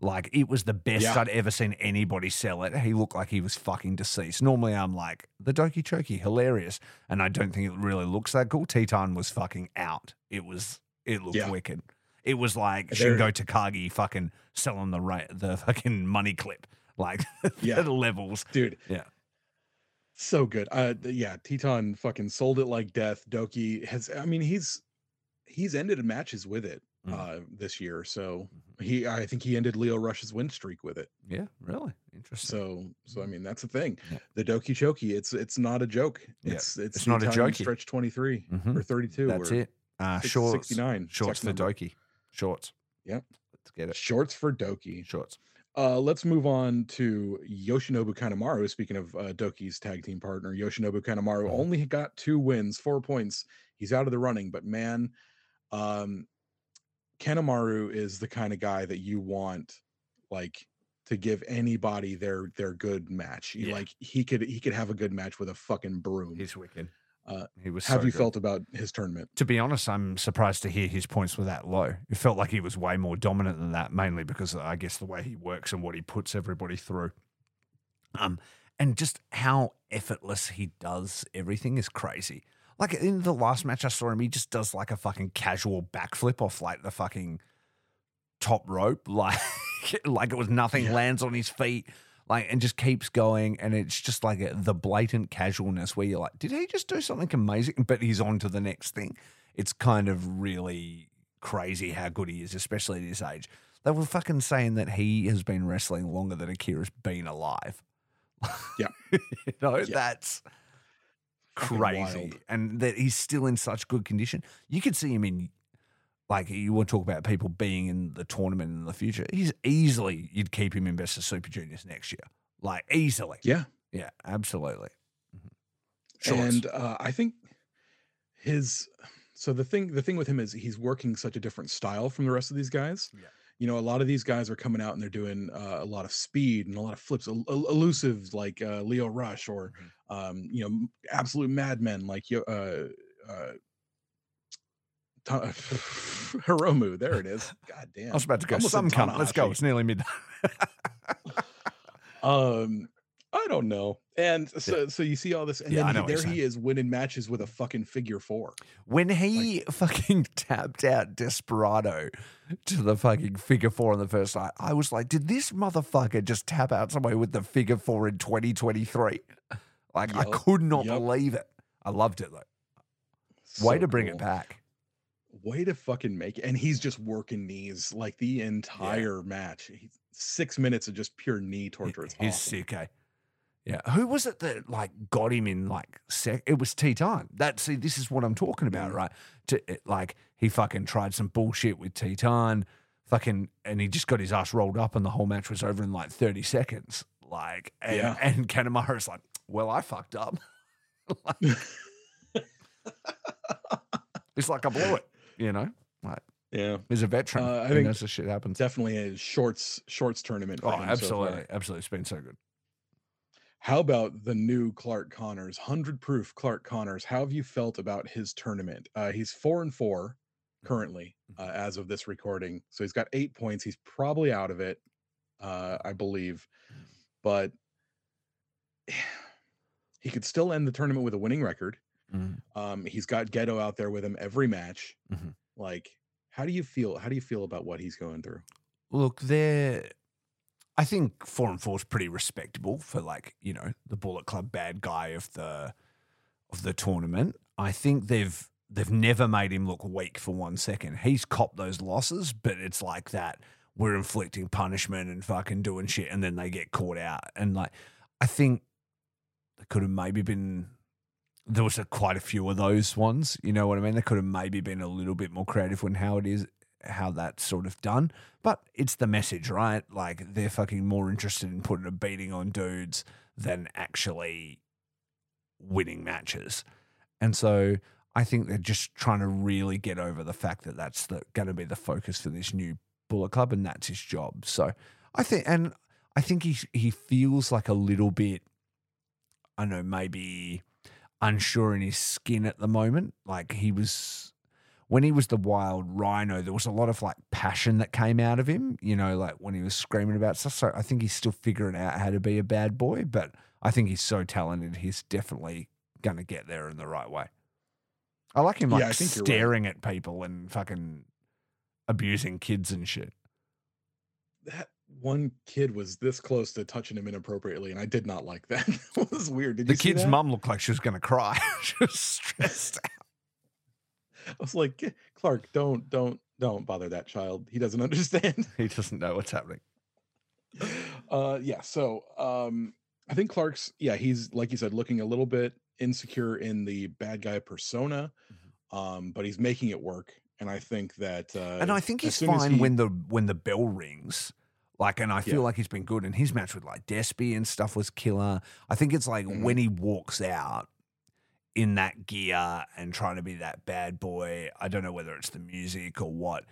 S1: Like it was the best
S2: Yeah.
S1: I'd ever seen anybody sell it. He looked like he was fucking deceased. Normally I'm like, the Doki Choki, hilarious. And I don't think it really looks that cool. Titán was fucking out. It was it looked
S2: Yeah.
S1: wicked. It was like
S2: There-
S1: Shingo Takagi fucking selling the ra- the fucking money clip. Like
S2: Yeah.
S1: the levels.
S2: dude.
S1: Yeah.
S2: So good. Uh yeah, Titán fucking sold it like death. Douki has I mean he's he's ended matches with it
S1: Mm.
S2: uh this year. So
S1: Mhm.
S2: he I think he ended Lio Rush's win streak with it.
S1: Yeah, really interesting.
S2: So so I mean that's the thing.
S1: Yeah.
S2: The Doki Choki, it's it's not a joke.
S1: Yeah,
S2: It's it's,
S1: it's not a joke.
S2: stretch 23
S1: Mhm.
S2: or 32
S1: That's
S2: or
S1: it. Uh,
S2: six-
S1: shorts.
S2: 69
S1: Shorts for
S2: number.
S1: Douki. Shorts.
S2: Yep.
S1: Let's get it.
S2: Shorts for Douki.
S1: Shorts.
S2: Uh, let's move on to Yoshinobu Kanemaru. Speaking of uh, Douki's tag team partner, Yoshinobu Kanemaru
S1: Mhm.
S2: only got two wins, four points. He's out of the running, but man, um, Kanemaru is the kind of guy that you want, like, to give anybody their their good match.
S1: Yeah.
S2: Like he could he could have a good match with a fucking broom.
S1: He's wicked.
S2: Uh,
S1: he was.
S2: Have
S1: so
S2: you
S1: good.
S2: felt about his tournament?
S1: To be honest, I'm surprised to hear his points were that low. It felt like he was way more dominant than that, mainly because I guess the way he works and what he puts everybody through. Um, and just how effortless he does everything is crazy. Like in the last match I saw him, he just does like a fucking casual backflip off like the fucking top rope, like like it was nothing.
S2: Yeah.
S1: Lands on his feet, like and just keeps going. And it's just like a, the blatant casualness where you're like, did he just do something amazing? But he's on to the next thing. It's kind of really crazy how good he is, especially at his age. They were fucking saying that he has been wrestling longer than Akira's been alive.
S2: Yeah.
S1: you know,
S2: Yeah.
S1: that's crazy. And that he's still in such good condition. You could see him in like you want to talk about people being in the tournament in the future. He's easily you'd keep him in best of super juniors next year. Like easily.
S2: Yeah,
S1: Yeah, absolutely. Mhm. Shorts.
S2: and uh, I think his so the thing the thing with him is he's working such a different style from the rest of these guys.
S1: Yeah.
S2: You know, a lot of these guys are coming out and they're doing uh, a lot of speed and a lot of flips, el- el- elusive like uh, Lio Rush or
S1: Mhm.
S2: um, you know, absolute madmen like uh, uh, Hiromu. There it is. God damn.
S1: I was about to go.
S2: Almost
S1: Some cunt. Let's go. It's nearly midnight.
S2: Um, I don't know. And so, so you see all this, and
S1: Yeah,
S2: then he, there he is winning matches with a fucking figure four.
S1: When he fucking tapped out Desperado to the fucking figure four on the first night, I was like, did this motherfucker just tap out somewhere with the figure four in 2023? Like, I could not
S2: yup.
S1: believe it. I loved it though. Way to bring
S2: cool.
S1: it back.
S2: Way to fucking make it. And he's just working knees like the entire match. He's six minutes of just pure knee
S1: He-
S2: torture. It's
S1: He's
S2: awesome.
S1: sick, eh? Yeah. Who was it that like got him in like sec? It was Titán. That see, this is what I'm talking about,
S2: Mm.
S1: right? To it, like he fucking tried some bullshit with Titán, fucking, and he just got his ass rolled up, and the whole match was over in like 30 seconds. Like, and,
S2: Yeah.
S1: and Kanemaru's like, well, I fucked up. Like, it's like I blew it, you know. Like
S2: Yeah,
S1: he's a veteran.
S2: Uh, I think
S1: knows this shit happens.
S2: definitely a shorts shorts tournament.
S1: Oh,
S2: him so
S1: absolutely, absolutely. It's been so good.
S2: How about the new Clark Connors, hundred proof Clark Connors? How have you felt about his tournament? Uh, he's four and four currently uh, as of this recording, so he's got eight points. He's probably out of it, uh, I believe, but he could still end the tournament with a winning record.
S1: Mhm.
S2: Um, he's got Gedo out there with him every match.
S1: Mhm.
S2: Like, how do you feel? How do you feel about what he's going through?
S1: Look, they're. I think four and four is pretty respectable for like you know the Bullet Club bad guy of the of the tournament. I think they've they've never made him look weak for one second. He's copped those losses, but it's like that we're inflicting punishment and fucking doing shit, and then they get caught out. And like, I think there could have maybe been there was a, quite a few of those ones. You know what I mean? They could have maybe been a little bit more creative when how it is how that's sort of done. But it's the message, right? Like they're fucking more interested in putting a beating on dudes than actually winning matches. And so I think they're just trying to really get over the fact that that's going to be the focus for this new Bullet Club, and that's his job. So I think, and I think he he feels like a little bit, I don't know, maybe unsure in his skin at the moment. Like he was when he was the wild rhino, there was a lot of like passion that came out of him, you know, like when he was screaming about stuff. So I think he's still figuring out how to be a bad boy, but I think he's so talented, he's definitely to get there in the right way. I like him like
S2: Yeah, you're right.
S1: staring at people and fucking abusing kids and shit.
S2: that one kid was this close to touching him inappropriately, and I did not like that. it was weird. Did
S1: The
S2: you see
S1: kid's mum looked like she was going to cry. she was stressed out.
S2: I was like, Clark, don't, don't, don't bother that child. He doesn't understand.
S1: He doesn't know what's happening.
S2: uh, yeah. So, um, I think Clark's, yeah, he's like you said, looking a little bit insecure in the bad guy persona, um, but he's making it work. And I think that, uh,
S1: and I think he's fine
S2: he-
S1: when the when the bell rings. Like, and I feel
S2: Yeah.
S1: like he's been good. And his match with like Despy and stuff was killer. I think it's like
S2: Mhm.
S1: when he walks out in that gear and trying to be that bad boy. I don't know whether it's the music or what.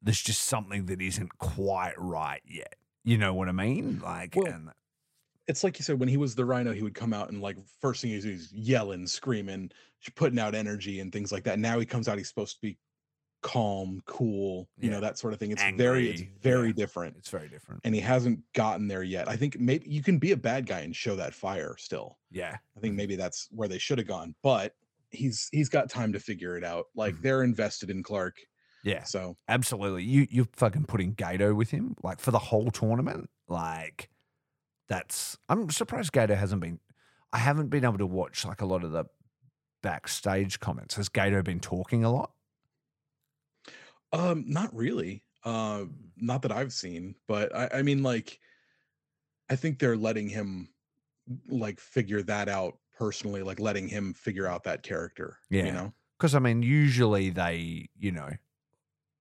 S1: There's just something that isn't quite right yet. You know what I mean? Like,
S2: Well,
S1: and
S2: it's like you said when he was the rhino he would come out and like first thing he's, he's yelling screaming putting out energy and things like that now he comes out he's supposed to be calm cool you know that sort of thing it's very it's very
S1: yeah.
S2: different
S1: it's very different.
S2: and he hasn't gotten there yet i think maybe you can be a bad guy and show that fire still
S1: Yeah.
S2: i think maybe that's where they should have gone but he's he's got time to figure it out like
S1: Mhm.
S2: they're invested in clark
S1: Yeah.
S2: so
S1: Absolutely. You you're fucking putting Gedo with him like for the whole tournament. Like that's I'm surprised Gedo hasn't been I haven't been able to watch like a lot of the backstage comments. Has Gedo been talking a lot?
S2: Um, not really. Uh, not that I've seen, but I, I mean, like, I think they're letting him like figure that out personally, like letting him figure out that character.
S1: Yeah.
S2: You know?
S1: Because I mean, usually they, you know,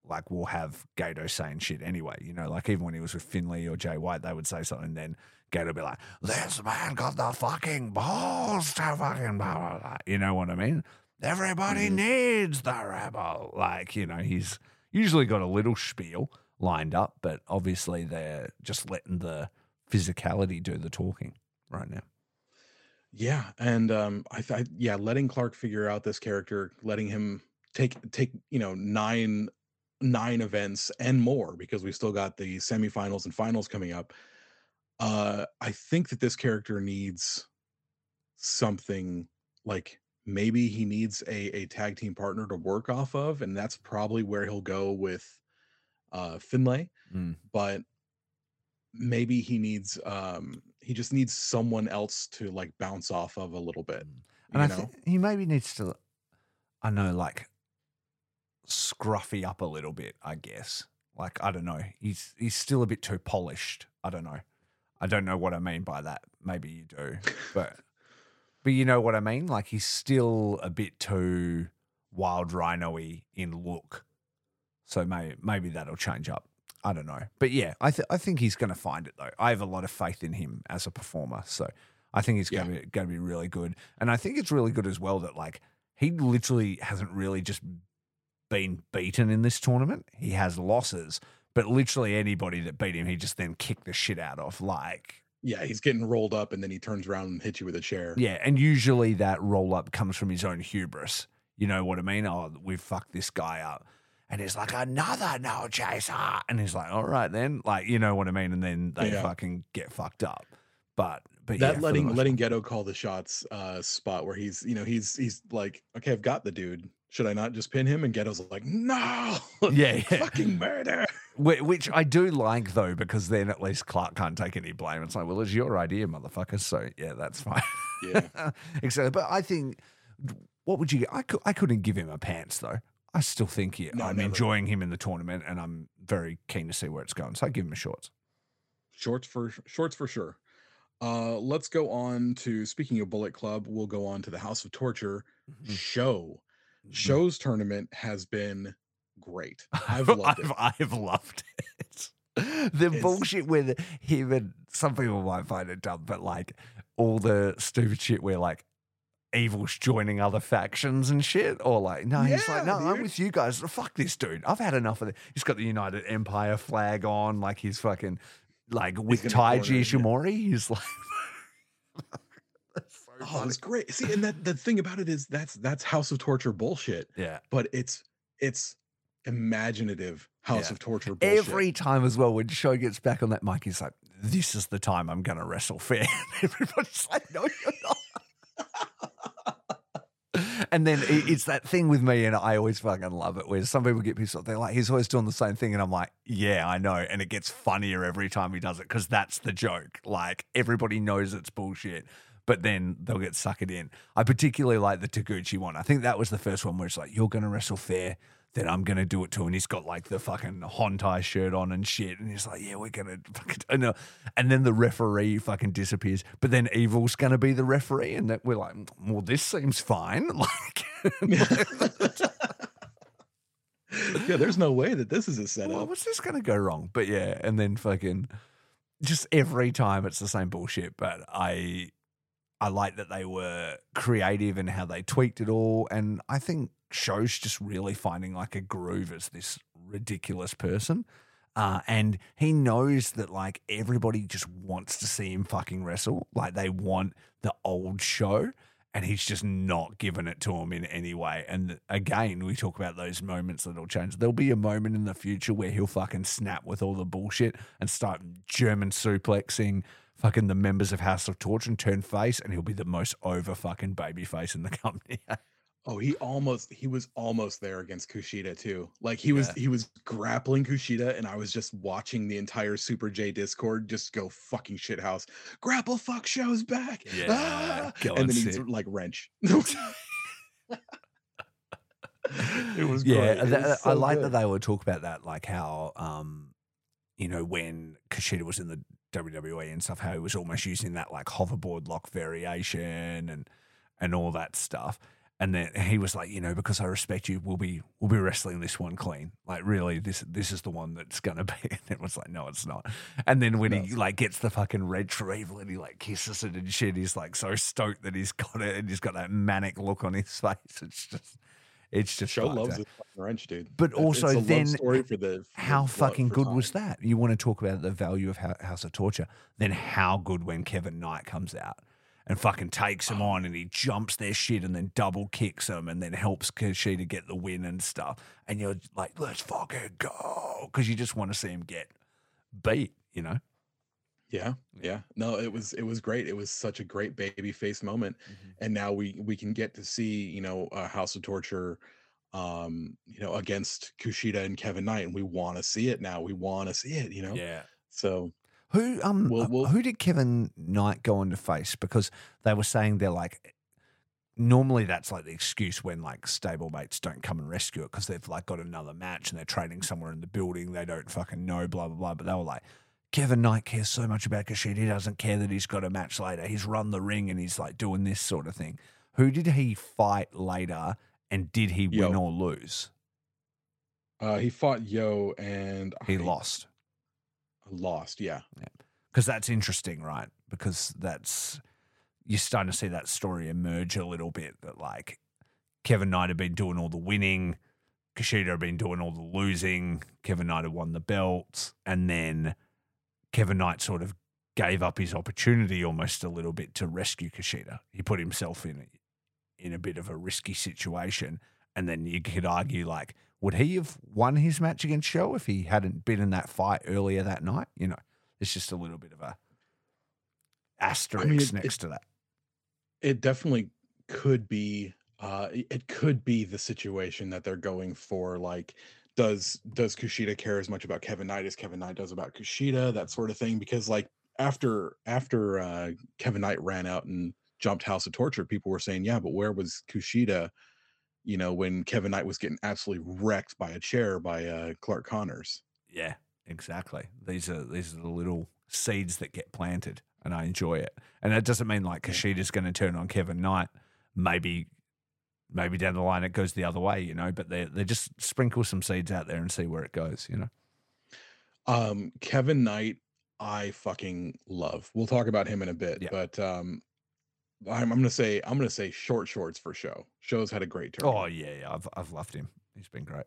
S1: like will have Gedo saying shit anyway. You know, like even when he was with Finlay or Jay White, they would say something, and then Gedo would be like, "This man got the fucking balls to fucking blah blah blah." You know what I mean? Everybody
S2: Mhm.
S1: needs the rebel. Like you know, he's usually got a little spiel lined up, but obviously they're just letting the physicality do the talking right now.
S2: Yeah. And um, I thought, yeah, letting Clark figure out this character, letting him take take, you know, nine nine events and more because we still got the semifinals and finals coming up. Uh, I think that this character needs something like maybe he needs a, a tag team partner to work off of, and that's probably where he'll go with uh Finlay.
S1: Mm.
S2: But maybe he needs um he just needs someone else to like bounce off of a little bit.
S1: And
S2: You
S1: I
S2: know?
S1: think he maybe needs to, I know, like scruffy up a little bit. I guess. Like I don't know. He's he's still a bit too polished. I don't know. I don't know what I mean by that. Maybe you do, but but you know what I mean. Like he's still a bit too wild rhino-y in look. So maybe maybe that'll change up. I don't know, but yeah, I th- I think he's going to find it though. I have a lot of faith in him as a performer. So I think he's going to be going to be really good, and I think it's really good as well that like he literally hasn't really just been beaten in this tournament. He has losses, but literally anybody that beat him, he just then kicked the shit out of. Like
S2: Yeah, he's getting rolled up and then he turns around and hits you with a chair.
S1: yeah, and usually that roll up comes from his own hubris. You know what I mean? Oh, we've fucked this guy up. And he's like, another no chaser. And he's like, all right then. Like, you know what I mean? And then they
S2: Yeah.
S1: fucking get fucked up. But but
S2: that
S1: yeah,
S2: letting letting Gedo call the shots uh spot where he's you know he's he's like okay I've got the dude should I not just pin him and Gedo's like no
S1: Yeah, yeah.
S2: fucking murder
S1: Which I do like though, because then at least Clark can't take any blame. It's like, well, it's your idea, motherfucker. So yeah, that's fine.
S2: yeah
S1: exactly. But I think, what would you get? I, cou- I couldn't give him a pants though. I still think he,
S2: No,
S1: I'm
S2: never.
S1: enjoying him in the tournament, and I'm very keen to see where it's going. So I give him a shorts.
S2: shorts for shorts for sure uh let's go on to speaking of Bullet Club we'll go on to the House of Torture
S1: Mm-hmm.
S2: Sho Mm-hmm. Sho's tournament has been great I've loved it
S1: I've, I've loved it. The
S2: It's-
S1: bullshit with him and some people might find it dumb, but like all the stupid shit where like evil's joining other factions and shit, or like no, he's like
S2: Yeah,
S1: no, I'm with you guys. Fuck this dude. I've had enough of it. He's got the United Empire flag on, like he's fucking like with Taiji
S2: him, yeah.
S1: He's like.
S2: Oh it's great see and that the thing about it is that's that's House of Torture bullshit
S1: Yeah.
S2: but it's it's imaginative House
S1: Yeah.
S2: of Torture bullshit.
S1: Every time as well, when the Sho gets back on that mic, he's like, "This is the time I'm going to wrestle fair." Everybody's like, "No, you're not." and then it's that thing with me, and I always fucking love it. Where some people get pissed off, they're like, "He's always doing the same thing," and I'm like, "Yeah, I know," and it gets funnier every time he does it because that's the joke. Like everybody knows it's bullshit, but then they'll get suckered in. I particularly like the Taguchi one. I think that was the first one where it's like, "You're going to wrestle fair." Then I'm gonna do it too, and he's got like the fucking Hontai shirt on and shit, and he's like, "Yeah, we're gonna," fucking, and then the referee fucking disappears, but then Evil's gonna be the referee, and that we're like, "Well, this seems fine." Like,
S2: yeah, there's no way that this is a
S1: well,
S2: setup.
S1: what's this going to go wrong? But yeah, and then fucking just every time it's the same bullshit. But I, I like that they were creative and how they tweaked it all, and I think Sho's just really finding like a groove as this ridiculous person. Uh, and he knows that like everybody just wants to see him fucking wrestle. Like they want the old Sho and he's just not giving it to him in any way. And again, we talk about those moments that'll change. There'll be a moment in the future where he'll fucking snap with all the bullshit and start German suplexing fucking the members of House of Torture and turn face, and he'll be the most over fucking baby face in the company.
S2: Oh, he almost he was almost there against Kushida too. Like he was he was grappling Kushida, and I was just watching the entire Super J Discord just go fucking shithouse. Grapple fuck Sho's back.
S1: Yeah,
S2: Ah! and then he's like wrench. it was
S1: yeah.
S2: It
S1: that-
S2: was
S1: I
S2: so
S1: like
S2: good.
S1: that they would talk about that, like how, um, you know, when Kushida was in the WWE and stuff, how he was almost using that like hoverboard lock variation and and all that stuff. And then he was like, you know, because I respect you, we'll be we'll be wrestling this one clean. Like, really, this this is the one that's gonna be. And it was like, no, it's not. And then when he like gets the fucking red for and he like kisses it and shit, he's like so stoked that he's got it and he's got that manic look on his face. It's just, it's just Sho
S2: loves fucking wrench, dude.
S1: But
S2: It's-
S1: also
S2: it's
S1: then
S2: story for the for
S1: how fucking good was that? You want to talk about the value of House of Torture? Then how good when Kevin Knight comes out and fucking takes him on and he jumps their shit and then double kicks him and then helps Kushida get the win and stuff. And you're like, let's fucking go because you just want to see him get beat. You know?
S2: Yeah, yeah. No, it was it was great. It was such a great baby face moment. and now we we can get to see you know uh, House of Torture, um, you know against Kushida and Kevin Knight, and we want to see it now. We want to see it, you know.
S1: Yeah.
S2: So
S1: Who um
S2: We'll- we'll-
S1: who did Kevin Knight go on to face? Because they were saying they're like normally that's like the excuse when like stablemates don't come and rescue it because they've like got another match and they're training somewhere in the building they don't fucking know blah blah blah. But they were like. Kevin Knight cares so much about Kushida. He doesn't care that he's got a match later. He's run the ring and he's like doing this sort of thing. Who did he fight later and did he win or lose?
S2: uh, he fought Yoh, and
S1: He
S2: I
S1: lost.
S2: Lost, yeah.
S1: because that's interesting, right? Because that's you're starting to see that story emerge a little bit. That like Kevin Knight had been doing all the winning, Kushida had been doing all the losing. Kevin Knight had won the belt. and then Kevin Knight sort of gave up his opportunity almost a little bit to rescue Kushida. He put himself in in a bit of a risky situation, and then you could argue like. Would he have won his match against Sho if he hadn't been in that fight earlier that night? You know, it's just a little bit of a asterisk
S2: it-
S1: next
S2: it-
S1: to that.
S2: It definitely could be. Uh, it could be the situation that they're going for. Like, does does Kushida care as much about Kevin Knight as Kevin Knight does about Kushida? That sort of thing. Because like after after uh, Kevin Knight ran out and jumped House of Torture, people were saying, yeah, but where was Kushida? You know, when Kevin Knight was getting absolutely wrecked by a chair by uh, Clark Connors.
S1: Yeah, exactly. These are these are the little seeds that get planted, and I enjoy it. And that doesn't mean like. Kushida's going to turn on Kevin Knight. Maybe, maybe down the line it goes the other way, you know. But they they just sprinkle some seeds out there and see where it goes, you know.
S2: Um, Kevin Knight, I fucking love. We'll talk about him in a bit,
S1: Yeah.
S2: but um, I'm, I'm gonna say I'm gonna say short shorts for Sho. Sho's had a great turn.
S1: Oh yeah, yeah. I've I've loved him. He's been great.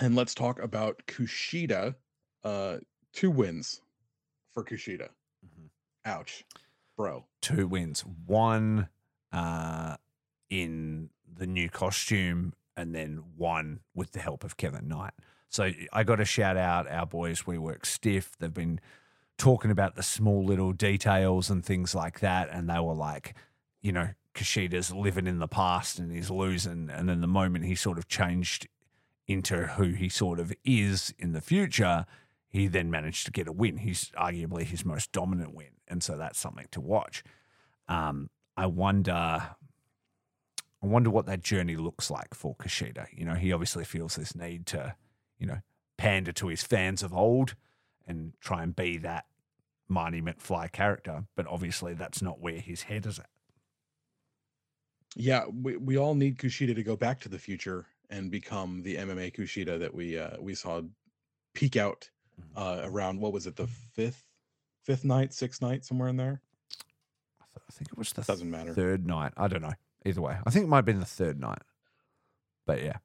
S2: and let's talk about Kushida. Uh, two wins for Kushida.
S1: Mhm.
S2: Ouch, bro.
S1: two wins. One uh, in the new costume, and then one with the help of Kevin Knight. So I got to shout out our boys. We work stiff. They've been talking about the small little details and things like that, and they were like, you know, Kushida's living in the past and he's losing. And then the moment he sort of changed into who he sort of is in the future, he then managed to get a win. He's arguably his most dominant win. And so that's something to watch. Um, I wonder I wonder what that journey looks like for Kushida. You know, he obviously feels this need to, you know, pander to his fans of old and try and be that Marty McFly character, but obviously that's not where his head is at.
S2: Yeah, we, we all need Kushida to go back to the future and become the MMA Kushida that we uh, we saw peak out
S1: Mhm.
S2: uh, around what was it the fifth fifth night sixth night somewhere in there
S1: I, th- I think it was the
S2: doesn't matter
S1: third night. I don't know. Either way, I think it might have been the third night. But yeah,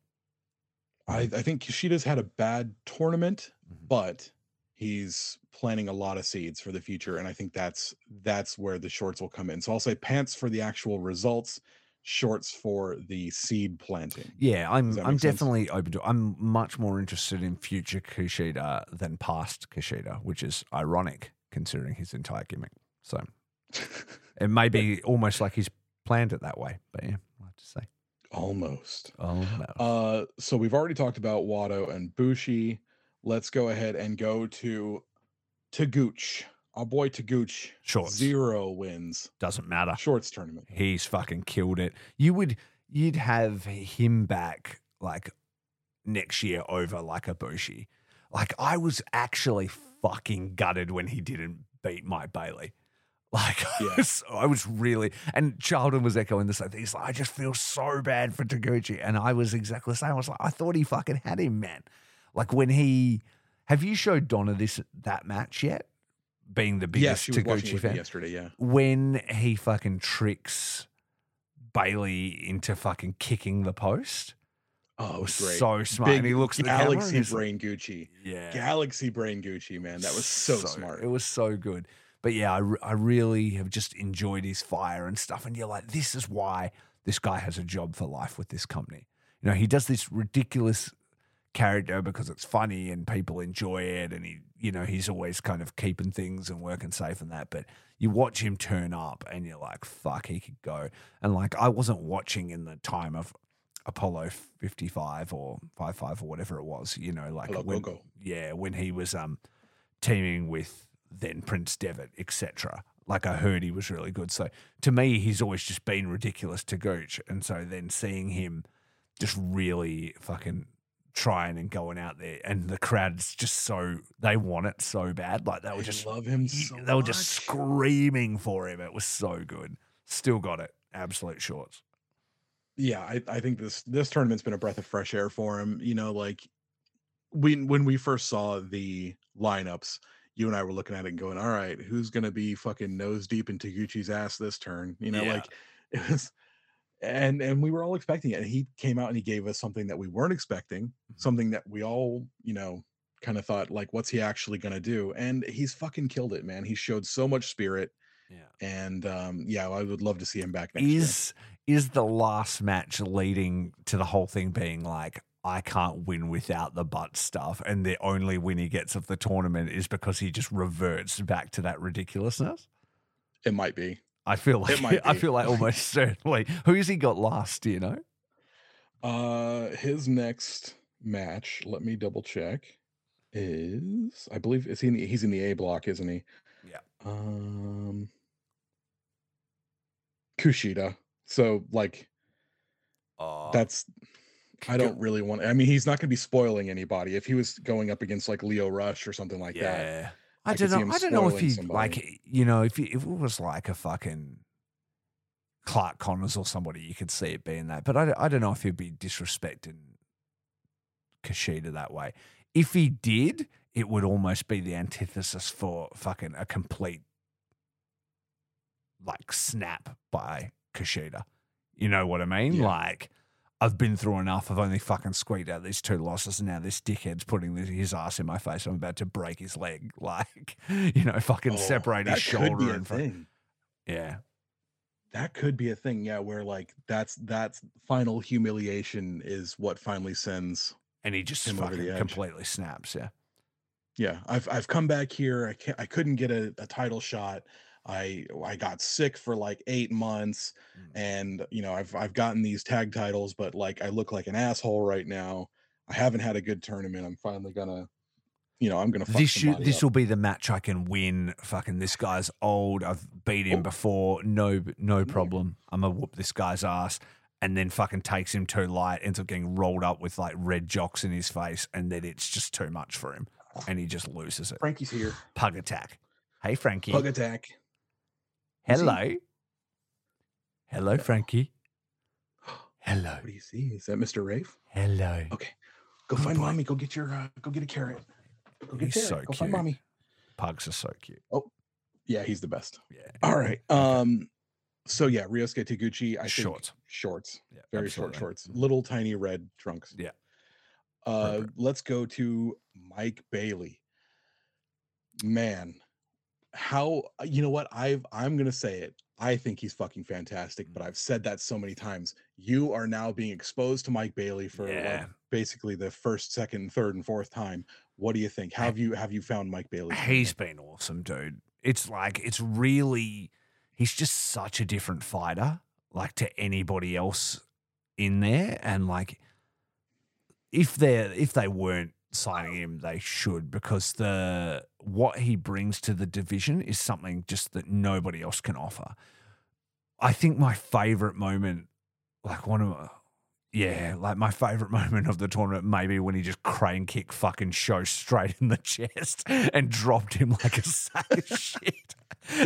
S2: I, I think Kushida's had a bad tournament
S1: Mhm.
S2: but he's planting a lot of seeds for the future and I think that's that's where the shorts will come in so I'll say pants for the actual results shorts for the seed planting
S1: yeah, I'm I'm
S2: sense?
S1: definitely open to. I'm much more interested in future Kushida than past Kushida, which is ironic considering his entire gimmick. So it may be almost like he's planned it that way. But yeah, I have to say.
S2: almost
S1: Oh no.
S2: Uh, so we've already talked about Wato and Bushi. Let's go ahead and go to Taguchi. Our boy Taguchi.
S1: Shorts.
S2: Zero wins.
S1: Doesn't matter.
S2: Shorts tournament.
S1: He's fucking killed it. You would you'd have him back like next year over like a Bushi. Like I was actually fucking gutted when he didn't beat Mike Bailey. Like I,
S2: Yeah.
S1: was, I was really and Charlton was echoing the same thing. He's like, I just feel so bad for Taguchi. And I was exactly the same. I was like, I thought he fucking had him, man. Like when he have you showed Donna this that match yet? Being the biggest
S2: watching
S1: Taguchi fan
S2: yesterday. Yeah.
S1: when he fucking tricks Bailey into fucking kicking the post.
S2: Oh, it was great.
S1: so smart. and he looks
S2: Galaxy Brain Gucci.
S1: yeah,
S2: Galaxy Brain Gucci, man. That was so, smart.
S1: It was so good. But yeah, I, re- I really have just enjoyed his fire and stuff. And you're like, this is why this guy has a job for life with this company. You know, he does this ridiculous character because it's funny and people enjoy it. And he, you know, he's always kind of keeping things and working safe and that. But you watch him turn up and you're like, fuck, he could go. And like, I wasn't watching in the time of Apollo 55 or 55 or whatever it was, you know, like when, yeah, when he was um teaming with then Prince Devitt, etc. Like I heard he was really good. So to me, he's always just been ridiculous Taguchi. And so then seeing him just really fucking trying and going out there and the crowd's just so they want it so bad. Like they were just
S2: love him so
S1: they were just
S2: much.
S1: screaming for him. It was so good. Still got it. Absolute shorts.
S2: yeah I, I think this this tournament's been a breath of fresh air for him you know like we when we first saw the lineups you and i were looking at it and going all right who's gonna be fucking nose deep in taguchi's ass this turn you know
S1: Yeah.
S2: like it was and and we were all expecting it and he came out and he gave us something that we weren't expecting
S1: Mm-hmm.
S2: something that we all you know kind of thought like what's he actually gonna do and he's fucking killed it man he showed so much spirit
S1: Yeah.
S2: and um yeah i would love to see him back next year
S1: is is the last match leading to the whole thing being like I can't win without the butt stuff, and the only win he gets of the tournament is because he just reverts back to that ridiculousness.
S2: it might be
S1: I feel like
S2: might
S1: I feel like almost certainly. Who's he got last? Do you know?
S2: Uh, his next match, let me double check, is I believe is he in the, he's in the A block, isn't he?
S1: Yeah.
S2: Um, Kushida. So like
S1: Oh,
S2: that's I don't really want. I mean, he's not going to be spoiling anybody. If he was going up against like Lio Rush or something like that,
S1: yeah. I,
S2: I
S1: don't know. I don't know if he
S2: somebody.
S1: like you know if he, if it was like a fucking Clark Connors or somebody, you could see it being that. But I, don't- I don't know if he'd be disrespecting Kushida that way. If he did, it would almost be the antithesis for fucking a complete like snap by Kushida. You know what I mean?
S2: Yeah.
S1: Like. I've been through enough. I've only fucking squeaked out these two losses, and now this dickhead's putting his ass in my face. I'm about to break his leg, like you know, fucking
S2: Oh,
S1: separate his
S2: that could be
S1: shoulder and
S2: thing.
S1: Yeah,
S2: That could be a thing, yeah. Where like that's that's final humiliation is what finally sends
S1: and he just fucking completely snaps. Yeah,
S2: yeah i've i've come back here i can't i couldn't get a, a title shot I I got sick for like eight months,
S1: Mm.
S2: and you know I've I've gotten these tag titles, but like I look like an asshole right now. I haven't had a good tournament. I'm finally gonna, you know, I'm gonna
S1: This should, this
S2: up.
S1: will be the match I can win. Fucking this guy's old. I've beat him
S2: Oh.
S1: before. No, no problem. I'm gonna whoop this guy's ass. And then fucking takes him too light, ends up getting rolled up with like red jocks in his face, and then it's just too much for him, and he just loses it.
S2: Frankie's here.
S1: Pug attack. Hey Frankie.
S2: Pug attack.
S1: Hello. Hello, Frankie. Hello.
S2: What do you see? Is that Mr. Rafe?
S1: Hello.
S2: Okay, go find
S1: boy.
S2: mommy. Go get your. Uh, go get a carrot. Go get
S1: He's
S2: carrot.
S1: so
S2: go
S1: cute.
S2: find mommy.
S1: Pugs are so cute.
S2: Oh, yeah, he's the best.
S1: Yeah.
S2: All right. Um. So yeah, Ryosuke Taguchi. I think
S1: Shorts.
S2: Shorts.
S1: Yeah,
S2: Very short
S1: absolutely.
S2: shorts. Little tiny red trunks.
S1: Yeah.
S2: Uh, let's go to Mike Bailey. Man, how you know what I've I'm gonna say it. I think he's fucking fantastic,
S1: Mm.
S2: but I've said that so many times. You are now being exposed to Mike Bailey for
S1: Yeah.
S2: like basically the first, second, third, and fourth time. What do you think? Have you have you found Mike Bailey?
S1: He's been awesome, dude. It's like it's really he's just such a different fighter, like to anybody else in there. And like if they're if they weren't signing him, they should because the what he brings to the division is something just that nobody else can offer. I think my favorite moment, like one of my yeah, like my favorite moment of the tournament, maybe when he just crane kick fucking Sho straight in the chest and dropped him like a sack of shit.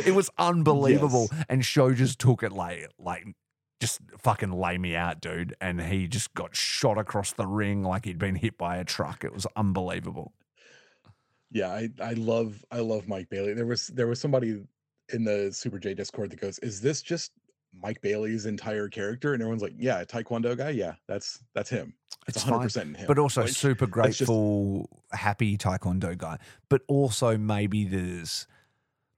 S1: It was unbelievable, and Sho just took it like like just fucking lay me out, dude. And he just got shot across the ring like he'd been hit by a truck. It was unbelievable.
S2: Yeah, I I love I love Mike Bailey. There was there was somebody in the Super J Discord that goes, "Is this just Mike Bailey's entire character?" And everyone's like, "Yeah, Taekwondo guy. Yeah, that's that's him. It's
S1: It's
S2: one hundred
S1: fine.
S2: percent him."
S1: but also
S2: Like,
S1: super
S2: that's just-
S1: grateful, happy taekwondo guy. But also maybe there's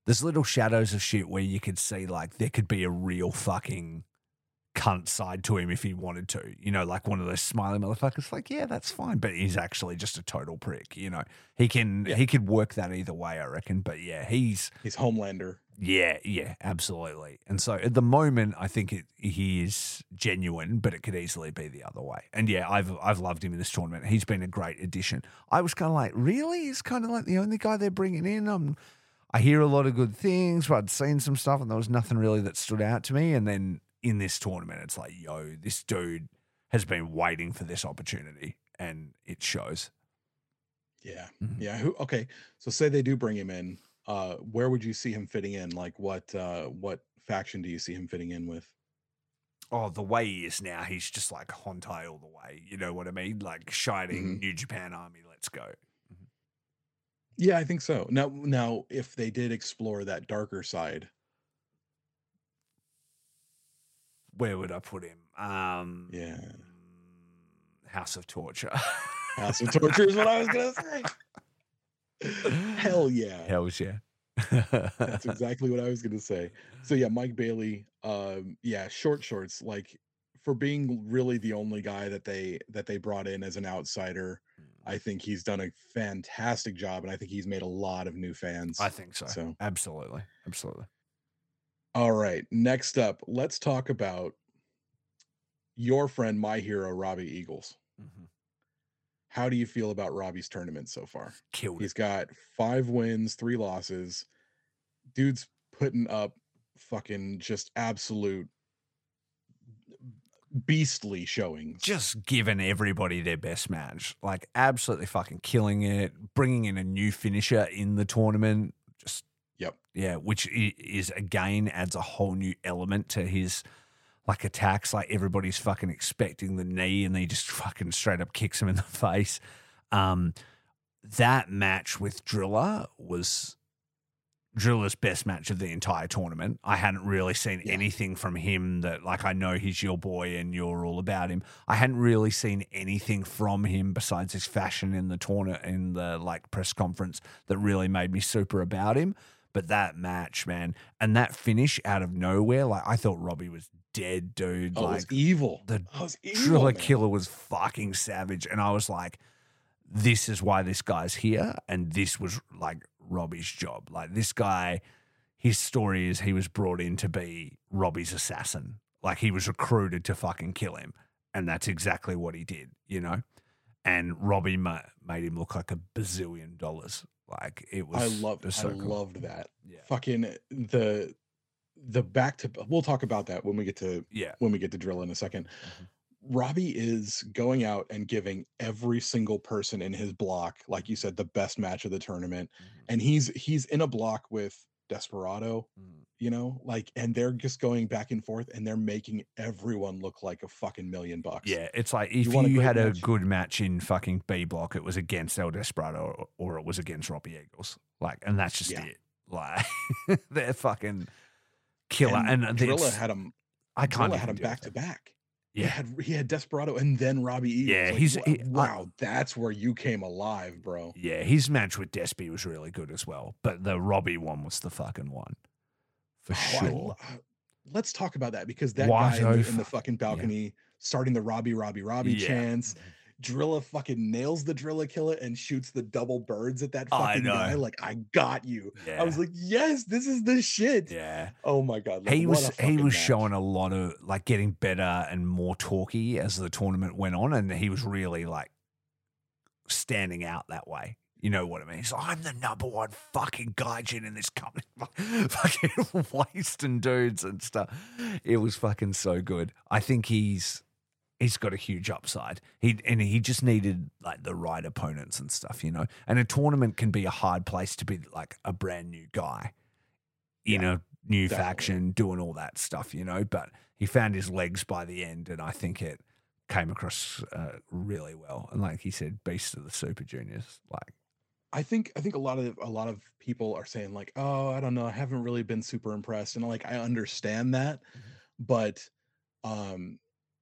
S1: there's little shadows of shit where you could see like there could be a real fucking cunt side to him if he wanted to. You know, like one of those smiley motherfuckers. Like, yeah, that's fine, but he's actually just a total prick. You know, he can
S2: Yeah.
S1: he could work that either way, I reckon. But yeah, he's
S2: he's Homelander.
S1: yeah, yeah, absolutely. And so at the moment, I think it, he is genuine, but it could easily be the other way. And yeah, I've I've loved him in this tournament. He's been a great addition. I was kind of like, really? He's kind of like the only guy they're bringing in. Um, I hear a lot of good things, but I'd seen some stuff, and there was nothing really that stood out to me. And then in this tournament, it's like, yo, this dude has been waiting for this opportunity, and it shows.
S2: Yeah,
S1: Mhm.
S2: yeah. Who? Okay, so say they do bring him in. Uh, where would you see him fitting in? Like, what uh, what faction do you see him fitting in with?
S1: Oh, the way he is now, he's just like Hontai all the way. You know what I mean? Like shining
S2: Mhm.
S1: New Japan Army. Let's go.
S2: Yeah, I think so. Now, now, if they did explore that darker side,
S1: Where would I put him? Um,
S2: Yeah.
S1: House of Torture.
S2: House of Torture is what I was gonna say. Hell yeah.
S1: Hells yeah.
S2: That's exactly what I was gonna say. So yeah, Mike Bailey, um, yeah, short shorts, like for being really the only guy that they that they brought in as an outsider, I think he's done a fantastic job and I think he's made a lot of new fans.
S1: I think so.
S2: So
S1: Absolutely. Absolutely.
S2: All right, next up, let's talk about your friend, my hero, Robbie Eagles.
S1: Mhm.
S2: How do you feel about Robbie's tournament so far?
S1: Killed
S2: He's got five wins, three losses. Dude's putting up fucking just absolute beastly showings.
S1: Just giving everybody their best match. Like absolutely fucking killing it. Bringing in a new finisher in the tournament.
S2: Yep.
S1: Yeah, which is again adds a whole new element to his like attacks. Like everybody's fucking expecting the knee, and he just fucking straight up kicks him in the face. Um, that match with Drilla was Drilla's best match of the entire tournament. I hadn't really seen
S2: Yeah.
S1: anything from him that, like, I know he's your boy and you're all about him. I hadn't really seen anything from him besides his fashion in the tournament, in the like press conference that really made me super about him. But that match, man, and that finish out of nowhere, like, I thought Robbie was dead, dude.
S2: oh,
S1: like,
S2: was evil.
S1: the
S2: Oh, was evil,
S1: Drilla
S2: man.
S1: Killer was fucking savage. And I was like, this is why this guy's here. And this was like Robbie's job. Like, this guy, his story is he was brought in to be Robbie's assassin. Like he was recruited to fucking kill him. And that's exactly what he did, you know? And Robbie ma- made him look like a bazillion dollars. Like it was.
S2: I loved
S1: was
S2: I
S1: cool.
S2: loved that.
S1: Yeah.
S2: Fucking the the back to we'll talk about that when we get to
S1: Yeah.
S2: when we get to drill in a 2nd
S1: Mhm.
S2: Robbie is going out and giving every single person in his block, like you said, the best match of the tournament. And he's he's in a block with Desperado,
S1: Mhm.
S2: you know, like and they're just going back and forth and they're making everyone look like a fucking million bucks.
S1: Yeah, it's like if you,
S2: want a
S1: had a good match in fucking B block, it was against El Desperado or, or it was against Robbie Eagles. Like, and that's just
S2: Yeah.
S1: it. Like, they're fucking killer.
S2: And,
S1: And,
S2: Drilla had him
S1: I can't
S2: Drilla had him back to
S1: it.
S2: Back. He
S1: Yeah,
S2: had he had Desperado and then Robbie Eagles.
S1: Yeah,
S2: Like,
S1: he's-
S2: wa-
S1: he- I-
S2: wow, that's where you came alive, bro.
S1: yeah. His match with Despy was really good as well, but the Robbie one was the fucking one for
S2: Oh,
S1: sure.
S2: uh, let's talk about that because that guy in the, in the fucking balcony starting the Robbie, Robbie, Robbie
S1: Yeah.
S2: chants. Drilla fucking nails the Drilla killer and shoots the double birds at that fucking guy. Like, I got you.
S1: Yeah,
S2: I was like, yes, this is the shit.
S1: yeah.
S2: Oh my god. like,
S1: he was he was
S2: match.
S1: showing a lot of like getting better and more talky as the tournament went on, and he was really like standing out that way. You know what I mean? He's like, I'm the number one fucking gaijin in this company. fucking wasting dudes and stuff. It was fucking so good. I think he's he's got a huge upside. He and he just needed like the right opponents and stuff, you know. And a tournament can be a hard place to be like a brand new guy in
S2: Yeah,
S1: a new
S2: definitely.
S1: faction, doing all that stuff, you know. But he found his legs by the end, and I think it came across uh, really well. And like he said, beast of the Super Juniors, like.
S2: I think I think a lot of a lot of people are saying like, oh, I don't know, I haven't really been super impressed, and like I understand that, but um,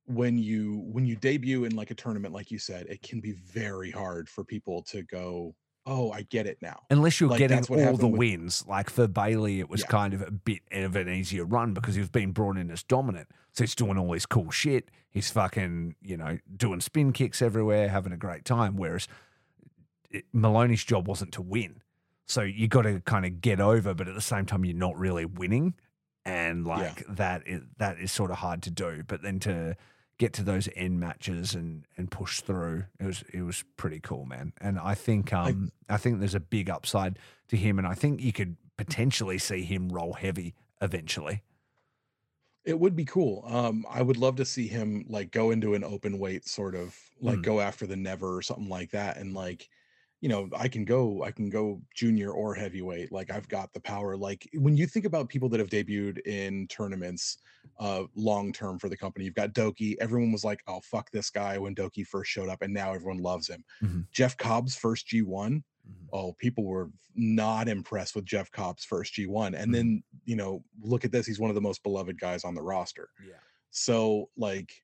S2: when you when you debut in like a tournament, like you said, it can be very hard for people to go, oh, I get it now.
S1: Unless you're
S2: Like,
S1: getting all the
S2: with-
S1: wins, like for Bailey, it was
S2: Yeah.
S1: kind of a bit of an easier run because he's been brought in as dominant. So he's doing all this cool shit. He's fucking, you know, doing spin kicks everywhere, having a great time. Whereas it, Moloney's job wasn't to win. So you got to kind of get over, but at the same time, you're not really winning. And like that is that is sort of hard to do. But then to get to those end matches and and push through, it was it was pretty cool, man. And I think um I think there's a big upside to him, and I think you could potentially see him roll heavy eventually.
S2: It would be cool. Um, I would love to see him like go into an open weight sort of like
S1: Mm.
S2: go after the never or something like that. And like, you know, I can go, I can go junior or heavyweight. Like I've got the power. Like when you think about people that have debuted in tournaments uh long term for the company, you've got Douki. Everyone was like, oh fuck this guy when Douki first showed up, and now everyone loves him.
S1: Mhm.
S2: Jeff Cobb's first G1 oh, people were not impressed with Jeff Cobb's first G1. And
S1: Mhm.
S2: then, you know, look at this. He's one of the most beloved guys on the roster.
S1: Yeah.
S2: So, like,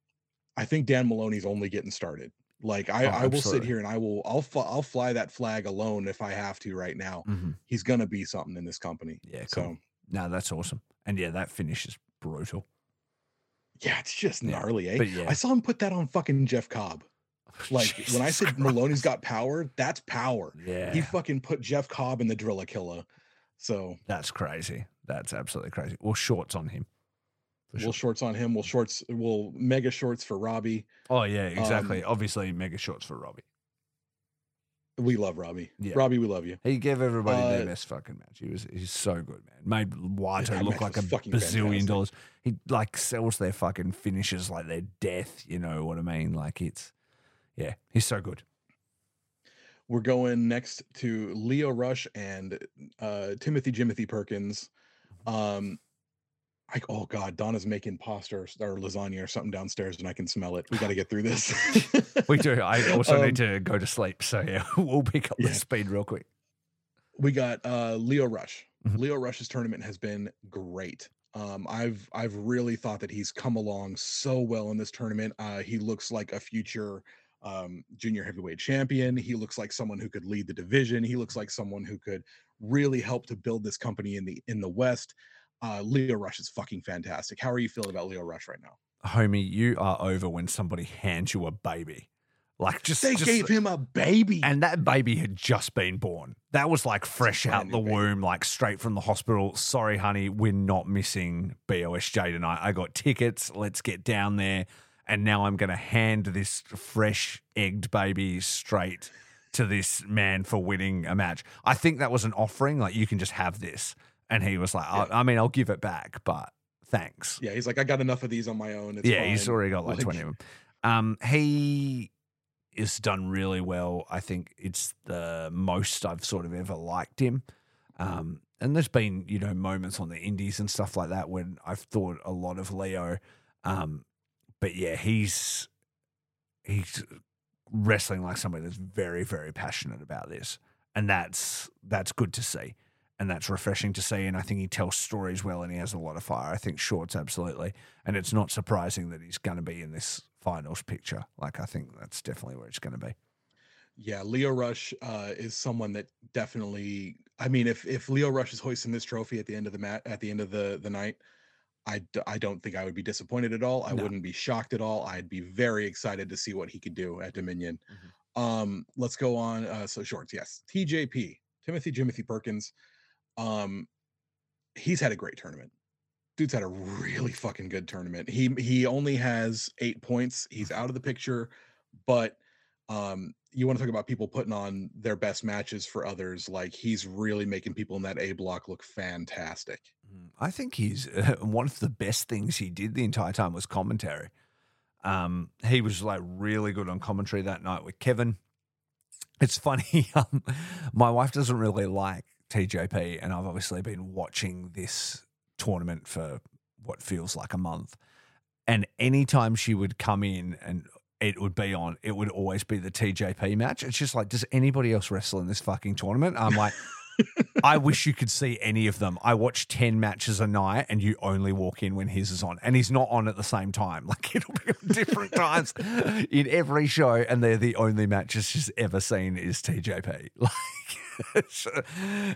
S2: I think Dan Moloney's only getting started. Like, I,
S1: Oh,
S2: I will sit here and I will, I'll, fl- I'll fly that flag alone if I have to right now.
S1: hmm
S2: He's going to be something in this company.
S1: Yeah, cool.
S2: So,
S1: No, that's awesome. And yeah, that finish is brutal.
S2: yeah, it's just
S1: Yeah,
S2: gnarly, eh?
S1: But yeah,
S2: I saw him put that on fucking Jeff Cobb. Like, when I
S1: Jesus
S2: said
S1: Moloney's
S2: got power, that's power.
S1: yeah,
S2: He fucking put Jeff Cobb in the Drilla Killer. So,
S1: that's crazy. That's absolutely crazy. Well, shorts on him. For
S2: we'll shorts on him. We'll shorts. We'll mega shorts for Robbie.
S1: Oh yeah, exactly.
S2: um,
S1: Obviously, mega shorts for Robbie.
S2: We love Robbie.
S1: Yeah.
S2: Robbie, we love you.
S1: He gave everybody their
S2: Uh,
S1: best fucking match. He was he's so good, man. Made Wato
S2: that
S1: look like a bazillion
S2: fantastic.
S1: dollars. He like sells their fucking finishes like their death. You know what I mean? Like it's yeah, he's so good.
S2: We're going next to Lio Rush and uh, Timothy Jimothy Perkins. Um, I, oh God, Donna's making pasta or, or lasagna or something downstairs, and I can smell it. We got to get through this.
S1: We do. I also
S2: Um,
S1: need to go to sleep, so yeah, we'll pick up
S2: Yeah.
S1: the speed real quick.
S2: we got uh Lio Rush.
S1: Mhm.
S2: Lio Rush's tournament has been great. Um, I've I've really thought that he's come along so well in this tournament. Uh, he looks like a future um, junior heavyweight champion. He looks like someone who could lead the division. He looks like someone who could really help to build this company in the in the West. Uh, Lio Rush is fucking fantastic. How are you feeling about Lio Rush right now?
S1: Homie, you are over when somebody hands you a baby. Like just
S2: They
S1: just-
S2: gave him a baby.
S1: and that baby had just been born. That was like fresh out the
S2: baby.
S1: womb, like straight from the hospital. Sorry, honey, we're not missing BOSJ tonight. I got tickets. Let's get down there. And now I'm going to hand this fresh egged baby straight to this man for winning a match. I think that was an offering. Like, you can just have this. And he was like, I, I mean, I'll give it back, but thanks.
S2: yeah, he's like, I got enough of these on my own. It's
S1: yeah, he's already got like, 20 of them. Um, he is done really well. I think it's the most I've sort of ever liked him. Um, and there's been, you know, moments on the indies and stuff like that when I've thought a lot of Lio. Um, but yeah, he's he's wrestling like somebody that's very, very passionate about this. And that's that's good to see. And that's refreshing to see. And I think he tells stories well and he has a lot of fire. I think Shorts absolutely. And it's not surprising that he's going to be in this finals picture. Like, I think that's definitely where it's going to be.
S2: Yeah, Lio Rush uh, is someone that definitely. I mean, if if Lio Rush is hoisting this trophy at the end of the mat at the end of the the night, I d- I don't think I would be disappointed at all. I
S1: No.
S2: wouldn't be shocked at all. I'd be very excited to see what he could do at Dominion.
S1: Mm-hmm.
S2: Um, let's go on. Uh, so shorts, yes. TJP, Timothy Jimothy Perkins. Um, he's had a great tournament. Dude's had a really fucking good tournament. He he only has eight points. He's out of the picture, but um you want to talk about people putting on their best matches for others like he's really making people in that a block look fantastic
S1: Mm, I think he's uh, one of the best things he did the entire time was commentary. Um, he was like really good on commentary that night with Kevin. It's funny. Um, my wife doesn't really like TJP, and I've obviously been watching this tournament for what feels like a month. And anytime she would come in and it would be on, it would always be the TJP match. It's just like, does anybody else wrestle in this fucking tournament? I'm like, I wish you could see any of them. I watch 10 matches a night and you only walk in when his is on. And he's not on at the same time. Like it'll be on different times in every show. And they're the only matches she's ever seen is TJP. Like,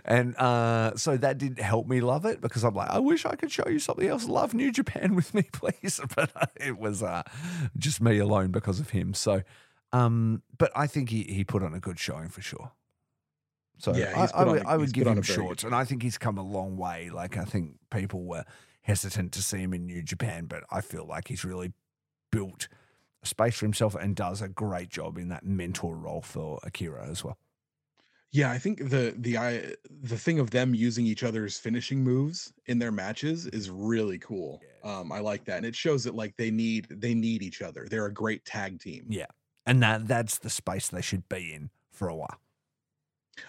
S1: and uh, so that didn't help me love it because I'm like, I wish I could show you something else. Love New Japan with me, please. But uh, it was uh, just me alone because of him. So, um, but I think he, he put on a good showing for sure. So
S2: Yeah,
S1: I, I would,
S2: a-
S1: I would give him
S2: a very good
S1: shorts, and I think he's come a long way. Like I think people were hesitant to see him in New Japan, but I feel like he's really built a space for himself and does a great job in that mentor role for Akira as well.
S2: yeah i think the the i the thing of them using each other's finishing moves in their matches is really cool
S1: Yeah.
S2: um i like that and it shows that like they need they need each other they're a great tag team
S1: Yeah, and that that's the space they should be in for a while.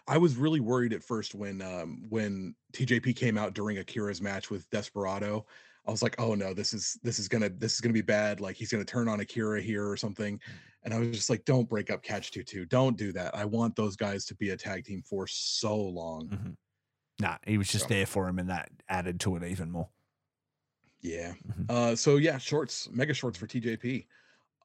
S2: I was really worried at first when um when TJP came out during Akira's match with Desperado. I was like, oh no, this is this is gonna this is gonna be bad. Like he's gonna turn on Akira here or something. And I was just like, don't break up Catch Two Two. Don't do that. I want those guys to be a tag team for so long.
S1: Mhm. Nah, he was just
S2: So-
S1: there for him, and that added to it even more.
S2: Yeah.
S1: Mhm.
S2: Uh so yeah, shorts, mega shorts for TJP.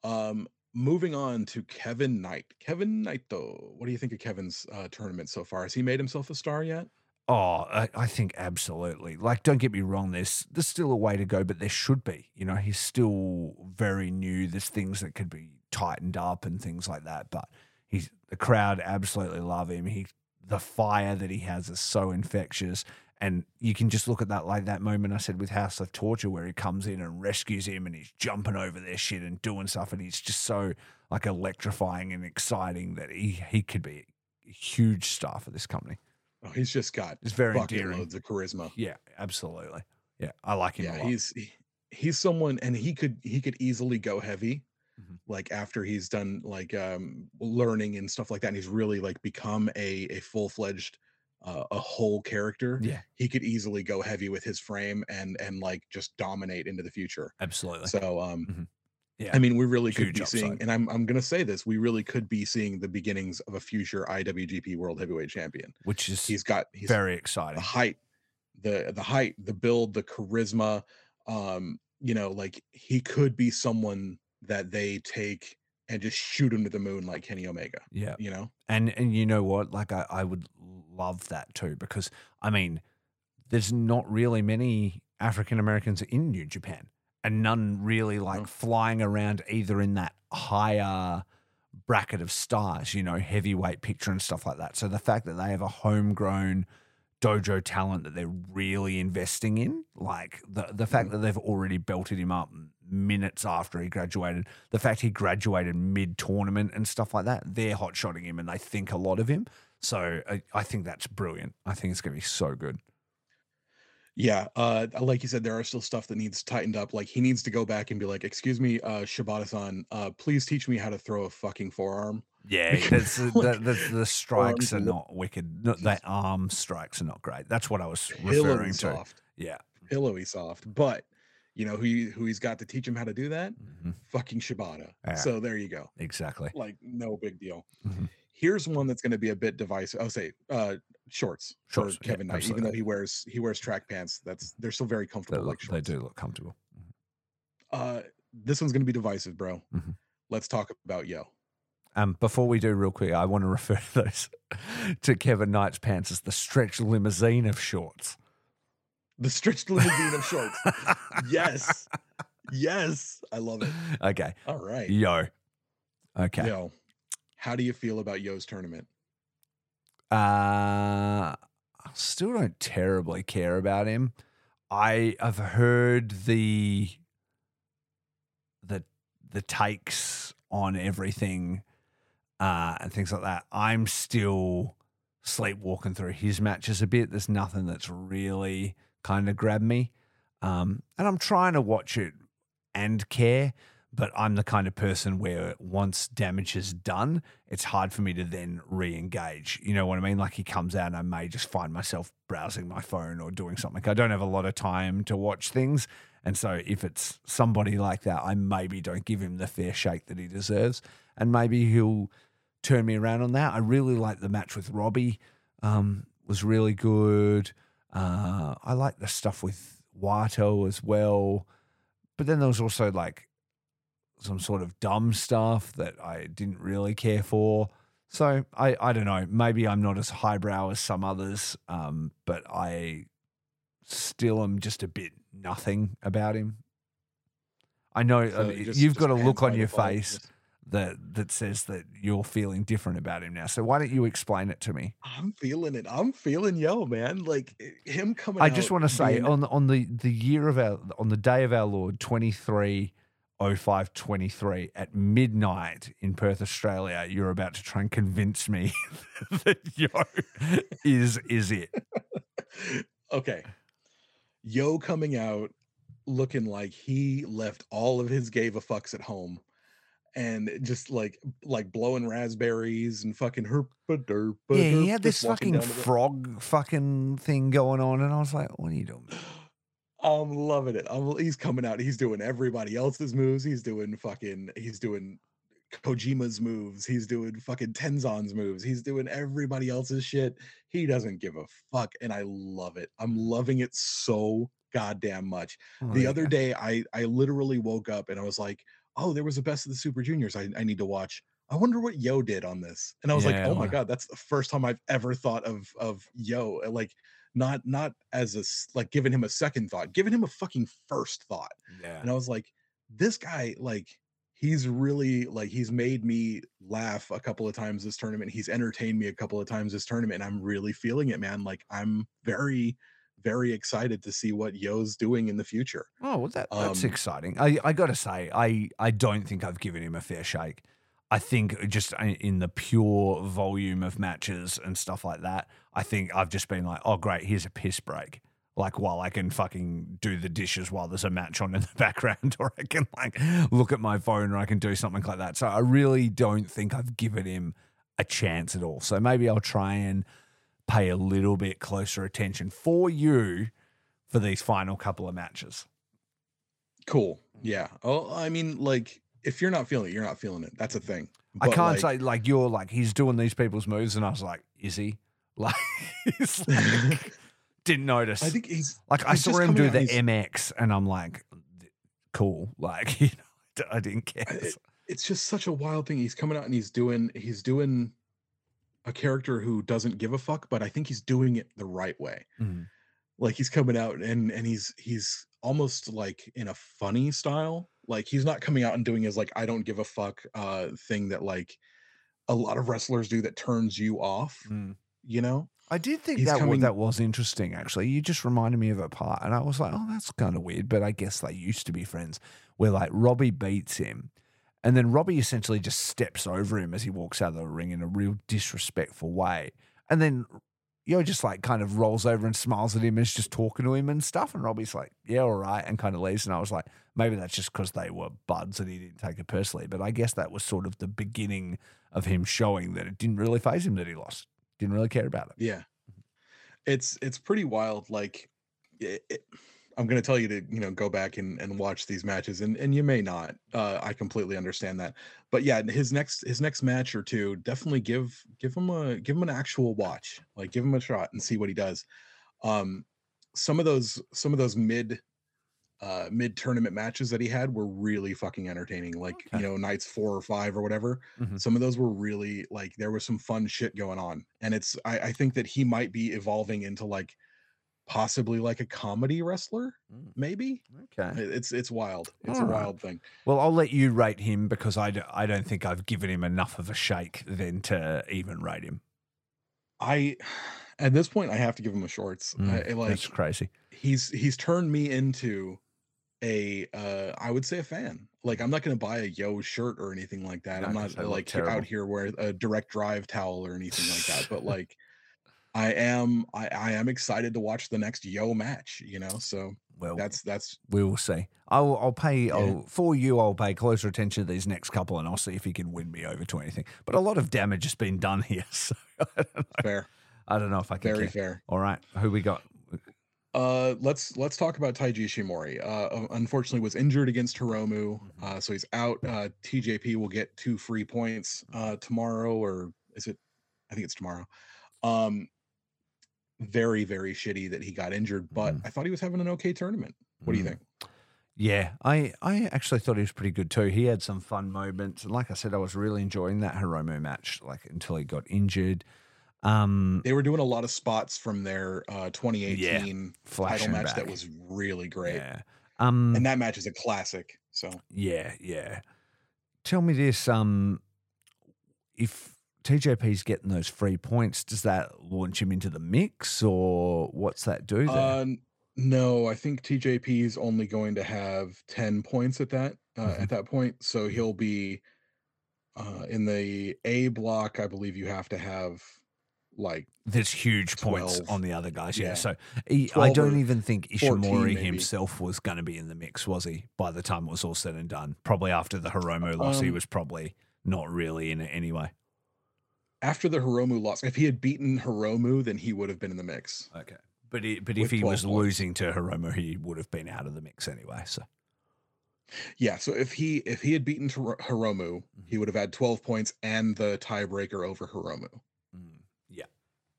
S2: Um moving on to Kevin Knight. Kevin Knight though. What do you think of Kevin's uh tournament so far? Has he made himself a star yet?
S1: Oh, I, I think absolutely. Like, don't get me wrong. There's there's still a way to go, but there should be. You know, he's still very new. There's things that could be tightened up and things like that. But he's the crowd absolutely love him. He the fire that he has is so infectious, and you can just look at that like that moment I said with House of Torture, where he comes in and rescues him, and he's jumping over their shit and doing stuff, and he's just so like electrifying and exciting that he he could be a huge star for this company.
S2: Oh, he's just got
S1: It's very endearing.
S2: loads of charisma.
S1: Yeah, absolutely. Yeah, I like him
S2: yeah
S1: a lot.
S2: he's he- he's someone and he could he could easily go heavy
S1: Mhm.
S2: like after he's done like um learning and stuff like that and he's really like become a a full-fledged uh, a whole character
S1: yeah,
S2: he could easily go heavy with his frame and and like just dominate into the future
S1: absolutely.
S2: so um
S1: Mhm. Yeah,
S2: i mean we really could
S1: Huge
S2: be seeing
S1: upside.
S2: and i'm i'm gonna say this we really could be seeing the beginnings of a future iwgp world heavyweight champion
S1: which is
S2: he's got he's
S1: very
S2: the
S1: exciting.
S2: height the the height the build the charisma um you know like he could be someone that they take and just shoot him to the moon like kenny omega
S1: Yeah,
S2: you know
S1: and and you know what? Like I, I would love that too because I mean, there's not really many African Americans in New Japan, and none really like
S2: No.
S1: flying around either in that higher bracket of stars, you know, heavyweight picture and stuff like that. So the fact that they have a homegrown dojo talent that they're really investing in, like the the fact mm-hmm. that they've already belted him up minutes after he graduated, the fact he graduated mid tournament and stuff like that, they're hot shotting him and they think a lot of him. So I, I think that's brilliant. I think it's going to be so good.
S2: Yeah, uh, like you said, there are still stuff that needs tightened up. Like he needs to go back and be like, "Excuse me, uh, Shibata-san, uh, please teach me how to throw a fucking forearm."
S1: Yeah, that's, the,
S2: Like,
S1: the, the, the strikes are not wicked. No, the arm strikes are not great. That's what I was referring to.
S2: soft,
S1: Yeah.
S2: pillowy soft. But you know who he, who he's got to teach him how to do that?
S1: Mhm.
S2: Fucking Shibata.
S1: Yeah.
S2: So there you go.
S1: Exactly.
S2: Like no big deal.
S1: Mhm.
S2: Here's one that's going to be a bit divisive. I'll say uh, shorts,
S1: Shorts,
S2: for
S1: yeah,
S2: Kevin Knight, even though he wears he wears track pants. That's they're still very
S1: They,
S2: comfortable.
S1: look,
S2: like
S1: they do look comfortable.
S2: Uh, this one's going to be divisive, bro.
S1: Mhm.
S2: Let's talk about Yoh.
S1: Um, before we do, real quick, I want to refer to those to Kevin Knight's pants as the stretch limousine of shorts.
S2: The stretched limousine of shorts. Yes. Yes. I love it.
S1: okay.
S2: All right.
S1: Yoh. Okay.
S2: Yoh. How do you feel about Yoh's tournament?
S1: Uh, I still don't terribly care about him. I have heard the the the takes on everything uh, and things like that. I'm still sleepwalking through his matches a bit. There's nothing that's really kind of grabbed me, um, and I'm trying to watch it and care. But I'm the kind of person where once damage is done, it's hard for me to then re-engage. You know what I mean? Like he comes out and I may just find myself browsing my phone or doing something. I don't have a lot of time to watch things. And so if it's somebody like that, I maybe don't give him the fair shake that he deserves. And maybe he'll turn me around on that. I really like the match with Robbie. Um, was really good. Uh, I like the stuff with Wato as well. But then there was also like some sort of dumb stuff that I didn't really care for. So I, I don't know. Maybe I'm not as highbrow as some others, um, but I still am just a bit nothing about him. I know
S2: So
S1: I mean,
S2: just-
S1: you've
S2: just
S1: got a look on your face that that says that you're feeling different about him now. So why don't you explain it to me?
S2: I'm feeling it. I'm feeling Yoh, man. Like eh, him coming.
S1: I just want to say
S2: being-
S1: on the, on the the year of our on the day of our Lord 23 05 23 at midnight in Perth, Australia, you're about to try and convince me that Yoh is is it.
S2: okay. Yoh coming out looking like he left all of his gave a fucks at home and just like like blowing raspberries and fucking herpa derpa
S1: Yeah, he had this fucking frog fucking thing going on, and I was like, "What are you doing?"
S2: I'm loving it. I'm, he's coming out. He's doing everybody else's moves. He's doing fucking. He's doing Kojima's moves. He's doing fucking Tenzan's moves. He's doing everybody else's shit. He doesn't give a fuck, and I love it. I'm loving it so goddamn much.
S1: Oh,
S2: the
S1: you
S2: other day, I I literally woke up and I was like, oh, there was the best of the Super Juniors. I, I need to watch. I wonder what Yoh did on this. And I was like, oh my god, that's the first time I've ever thought of of Yoh. Like not not as a like giving him a second thought, giving him a fucking first thought.
S1: yeah,
S2: And I was like, this guy, like, he's really like he's made me laugh a couple of times this tournament. He's entertained me a couple of times this tournament. And I'm really feeling it, man. Like I'm very, very excited to see what Yoh's doing in the future.
S1: Oh, well, that that's
S2: Um,
S1: exciting. I I got to say, I I don't think I've given him a fair shake. I think just in the pure volume of matches and stuff like that, I think I've just been like, oh great, here's a piss break. Like while I can fucking do the dishes while there's a match on in the background, or I can like look at my phone, or I can do something like that. So I really don't think I've given him a chance at all. So maybe I'll try and pay a little bit closer attention for you for these final couple of matches.
S2: Cool. Yeah. Oh, I mean, like, if you're not feeling it, you're not feeling it. That's a thing.
S1: I can't
S2: like,
S1: say like you're like he's doing these people's moves, and I was like, is he? Like, he's like didn't notice.
S2: I think he's
S1: like I saw him do the MX, and I'm like, cool. Like you know, I didn't care.
S2: it- it's just such a wild thing. He's coming out and he's doing he's doing a character who doesn't give a fuck, but I think he's doing it the right way.
S1: Mhm.
S2: Like he's coming out and and he's he's almost like in a funny style. Like he's not coming out and doing his like I don't give a fuck uh thing that like a lot of wrestlers do that turns you off.
S1: Mm.
S2: You know,
S1: I did think
S2: He's
S1: that
S2: coming-
S1: that was interesting. Actually, you just reminded me of a part, and I was like, "Oh, that's kind of weird." But I guess they used to be friends. Where like Robbie beats him, and then Robbie essentially just steps over him as he walks out of the ring in a real disrespectful way, and then Yo just like kind of rolls over and smiles at him and is just talking to him and stuff. And Robbie's like, "Yeah, all right," and kind of leaves. And I was like, maybe that's just because they were buds and he didn't take it personally. But I guess that was sort of the beginning of him showing that it didn't really phase him that he lost. Didn't really care about it.
S2: Yeah. It's it's pretty wild. Like it, it- I'm gonna tell you to, you know, go back and, and watch these matches and, and you may not. Uh I completely understand that. But yeah, his next his next match or two, definitely give give him a give him an actual watch. Like give him a shot and see what he does. Um some of those some of those mid uh mid tournament matches that he had were really fucking entertaining. Like,
S1: Okay.
S2: you know, nights four or five or whatever
S1: Mhm.
S2: some of those were really like there was some fun shit going on and it's I, I think that he might be evolving into like possibly like a comedy wrestler
S1: Mm.
S2: maybe
S1: Okay.
S2: It's it's wild it's a
S1: Alright.
S2: wild thing
S1: Well, I'll let you rate him because I, d- I don't think I've given him enough of a shake then to even rate him.
S2: i at this point i have to give him a shorts
S1: Mm,
S2: I, like
S1: That's crazy.
S2: he's he's turned me into a uh i would say a fan like i'm not gonna buy a Yoh shirt or anything like that
S1: No,
S2: i'm not like out here wearing a direct drive towel or anything like that but like i am i i am excited to watch the next Yoh match you know so
S1: Well,
S2: that's that's
S1: we will see. I'll, I'll pay
S2: Yeah.
S1: I'll, for you. I'll pay closer attention to these next couple, and I'll see if he can win me over to anything. But a lot of damage has been done here, so I
S2: fair
S1: I don't know if I can.
S2: very
S1: care.
S2: fair
S1: All right, who we got?
S2: uh let's let's talk about taiji ishimori uh unfortunately was injured against hiromu
S1: Mhm.
S2: uh so he's out uh tjp will get two free points uh tomorrow or is it i think it's tomorrow um very very shitty that he got injured but
S1: Mhm.
S2: i thought he was having an okay tournament what do you
S1: Mm.
S2: think
S1: Yeah, I, I actually thought he was pretty good too. He had some fun moments, and like I said, I was really enjoying that Hiromu match. Like until he got injured. Um,
S2: they were doing a lot of spots from their uh 2018 title
S1: flashing
S2: match that was really great
S1: Yeah. Um,
S2: and that match is a classic so
S1: Yeah, yeah. Tell me this: um, if TJP's getting those free points, does that launch him into the mix, or what's that do there?
S2: Uh, no, I think TJP is only going to have 10 points at that uh,
S1: Mhm.
S2: at that point. So he'll be uh, in the A block. I believe you have to have like
S1: There's huge points on the other guys. Yeah.
S2: Yeah.
S1: So he, I don't even think
S2: 14
S1: Ishimori himself was going to be in the mix, was he? By the time it was all said and done, probably after the Hiromu loss, he
S2: Um,
S1: was probably not really in it anyway.
S2: After the Hiromu loss. If he had beaten Hiromu, then he would have been in the mix.
S1: Okay. But he, but if he was
S2: points.
S1: losing to Hiromu, he would have been out of the mix anyway. So
S2: Yeah. So if he if he had beaten Hiro- Hiromu, he would have had 12 points and the tiebreaker over Hiromu.
S1: mm, yeah.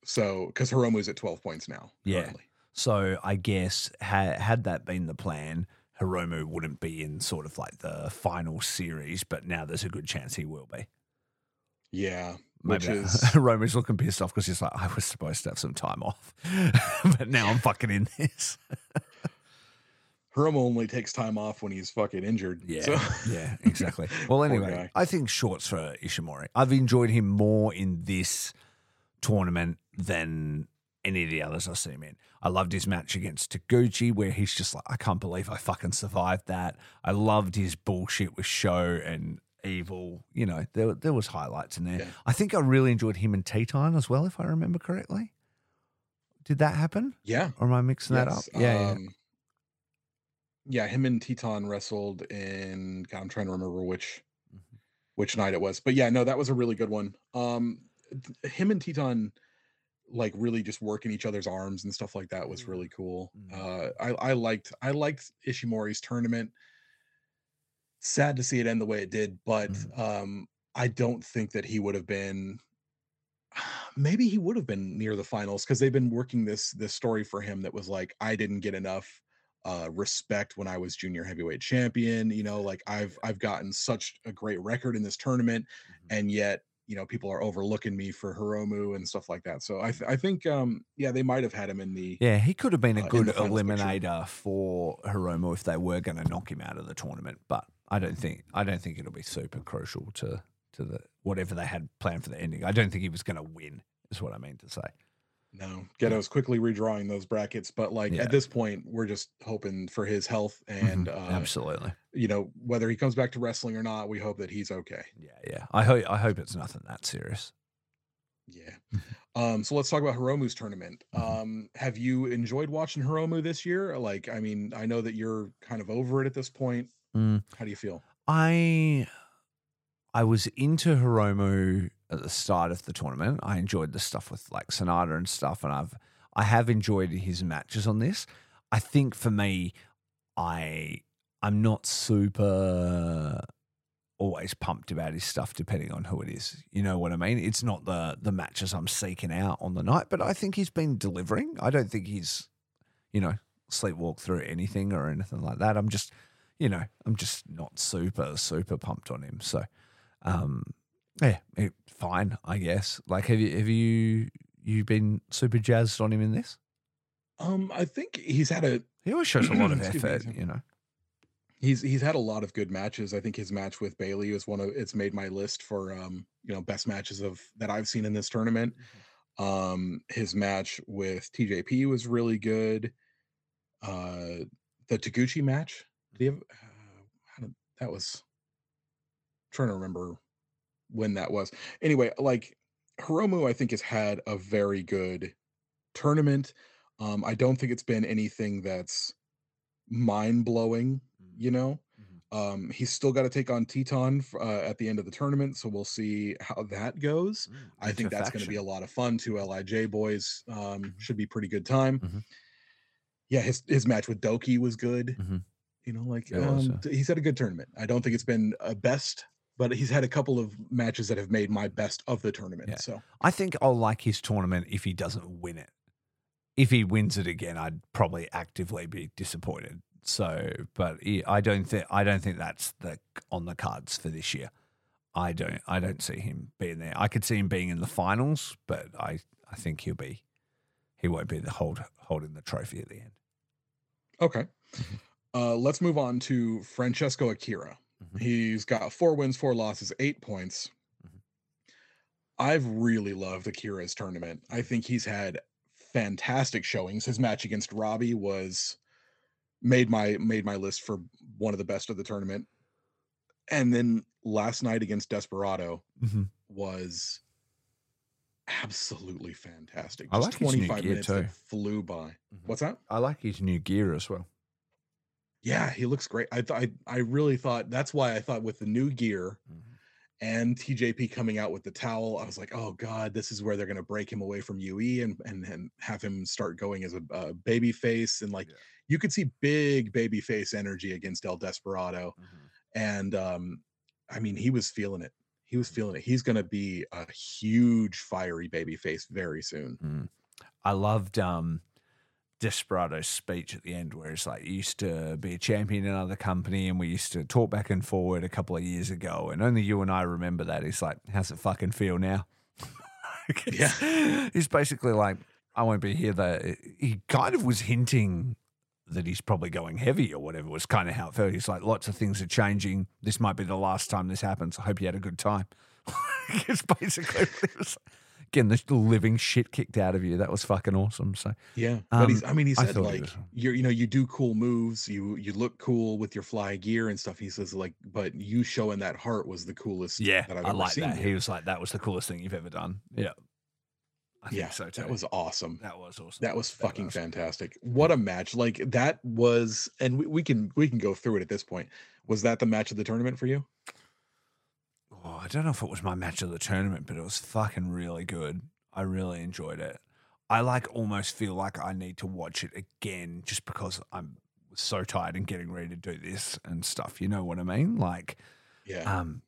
S2: So because Hiromu's at 12 points now.
S1: Yeah.
S2: currently.
S1: So I guess ha- had that been the plan, Hiromu wouldn't be in sort of like the final series, but now there's a good chance he will be.
S2: Yeah.
S1: Maybe
S2: Which is
S1: Hiromu's looking pissed off because he's like, I was supposed to have some time off, but now I'm fucking in this.
S2: Hiromu only takes time off when he's fucking injured.
S1: Yeah,
S2: So
S1: yeah, exactly. Well, anyway. I think shorts for Ishimori. I've enjoyed him more in this tournament than any of the others I've seen him in. I loved his match against Taguchi, where he's just like, I can't believe I fucking survived that. I loved his bullshit with Sho and Evil. You know, there there was highlights in there.
S2: Yeah.
S1: I think I really enjoyed him and Titán as well, if I remember correctly. Did that happen,
S2: yeah.
S1: or am I mixing that up? Yeah, yeah.
S2: um, yeah, him and Titán wrestled in God, I'm trying to remember which
S1: Mhm.
S2: which night it was. But yeah, no, that was a really good one. Um th- him and Titán like really just working each other's arms and stuff like that was
S1: Mm.
S2: really cool.
S1: Mm.
S2: Uh I I liked I liked Ishimori's tournament. Sad to see it end the way it did, but
S1: Mm.
S2: um I don't think that he would have been maybe he would have been near the finals because they've been working this this story for him that was like I didn't get enough uh respect when I was junior heavyweight champion you know like I've I've gotten such a great record in this tournament
S1: Mhm.
S2: and yet you know people are overlooking me for Hiromu and stuff like that so I th- I think um yeah they might have had him in the
S1: Yeah, he could have been a
S2: uh,
S1: good
S2: finals picture.
S1: eliminator for Hiromu if they were going to knock him out of the tournament. But I don't think I don't think it'll be super crucial to to the whatever they had planned for the ending. I don't think he was going to win. Is what I mean to say.
S2: No, Gedo's quickly redrawing those brackets, but like
S1: Yeah.
S2: at this point, we're just hoping for his health and
S1: Mhm,
S2: uh,
S1: absolutely,
S2: you know whether he comes back to wrestling or not. We hope that he's okay.
S1: yeah, yeah. I hope I hope it's nothing that serious.
S2: Yeah. Um, so let's talk about Hiromu's tournament.
S1: Mhm.
S2: Um, have you enjoyed watching Hiromu this year? Like, I mean, I know that you're kind of over it at this point.
S1: Mm.
S2: How do you feel?
S1: I I was into Hiromu at the start of the tournament. I enjoyed the stuff with like Sanada and stuff, and I've I have enjoyed his matches on this. I think for me, I I'm not super always pumped about his stuff depending on who it is. You know what I mean? It's not the the matches I'm seeking out on the night, but I think he's been delivering. I don't think he's, you know, sleepwalk through anything or anything like that. I'm just you know, I'm just not super, super pumped on him. So, um, yeah, it, fine, I guess. Like, have you, have you, you been super jazzed on him in this?
S2: Um, I think he's had a
S1: He always shows a lot of effort, you know.
S2: he's he's had a lot of good matches. I think his match with Bailey is one of it's made my list for um, you know, best matches of that I've seen in this tournament. Um, his match with TJP was really good. Uh, the Taguchi match, did he have? Uh, did, that was trying to remember when that was. Anyway, like Hiromu, I think has had a very good tournament. Um, I don't think it's been anything that's mind blowing. You know, um, he's still got to take on Titán uh, at the end of the tournament, so we'll see how that goes. I think that's going to be a lot of fun. Two Lij boys um,
S1: Mhm.
S2: should be pretty good time.
S1: Mhm.
S2: Yeah, his his match with Douki was good. You know, like um, t- he's had a good tournament. I don't think it's been a best, but he's had a couple of matches that have made my best of the tournament.
S1: Yeah.
S2: So
S1: I think I'll like his tournament if he doesn't win it. If he wins it again, I'd probably actively be disappointed. So, but I don't think I don't think that's the on the cards for this year. I don't I don't see him being there. I could see him being in the finals, but I I think he'll be he won't be the hold holding the trophy at the end.
S2: okay,
S1: Mhm.
S2: Uh, let's move on to Francesco Akira.
S1: Mhm.
S2: He's got four wins, four losses, eight points.
S1: Mhm.
S2: I've really loved Akira's tournament. I think he's had fantastic showings. His match against Robbie was made my made my list for one of the best of the tournament. And then last night against Desperado
S1: Mhm.
S2: was absolutely fantastic.
S1: I
S2: Just
S1: like his new
S2: 25
S1: gear
S2: minutes
S1: too.
S2: that flew by.
S1: Mhm.
S2: What's that?
S1: I like his new gear as well.
S2: Yeah, he looks great. I thought I really thought that's why I thought with the new gear and TJP coming out with the towel, I was like, oh god, this is where they're gonna break him away from UE and and, and have him start going as a, a baby face and like
S1: Yeah.
S2: you could see big baby face energy against El Desperado. And um, I mean, he was feeling it. He was feeling it. He's gonna be a huge fiery baby face very soon.
S1: Mm. I loved um, Desperado's speech at the end, where it's like, you used to be a champion in another company and we used to talk back and forward a couple of years ago. And only you and I remember that. He's like, how's it fucking feel now?
S2: Yeah.
S1: He's basically like, I won't be here. That he kind of was hinting that he's probably going heavy or whatever was kind of how it felt. He's like, lots of things are changing. This might be the last time this happens. I hope you had a good time. it's basically what it was. Getting the living shit kicked out of you. That was fucking awesome. So
S2: Yeah, but he's.
S1: Um,
S2: I mean, he said like
S1: was-
S2: you're. You know, you do cool moves. You you look cool with your fly gear and stuff. He says like, but you showing that heart was the coolest.
S1: yeah,
S2: that I've
S1: I
S2: ever
S1: like
S2: seen.
S1: that.
S2: here."
S1: He was like, that was the coolest thing you've ever done. Yeah. I
S2: yeah,
S1: think so too.
S2: that was awesome.
S1: that was awesome.
S2: That was fucking
S1: badass.
S2: fantastic. What a match! Like that was, and we, we can we can go through it at this point. Was that the match of the tournament for you?
S1: Oh, I don't know if it was my match of the tournament, but it was fucking really good. I really enjoyed it. I like almost feel like I need to watch it again just because I'm so tired and getting ready to do this and stuff. You know what I mean? Like,
S2: Yeah,
S1: um,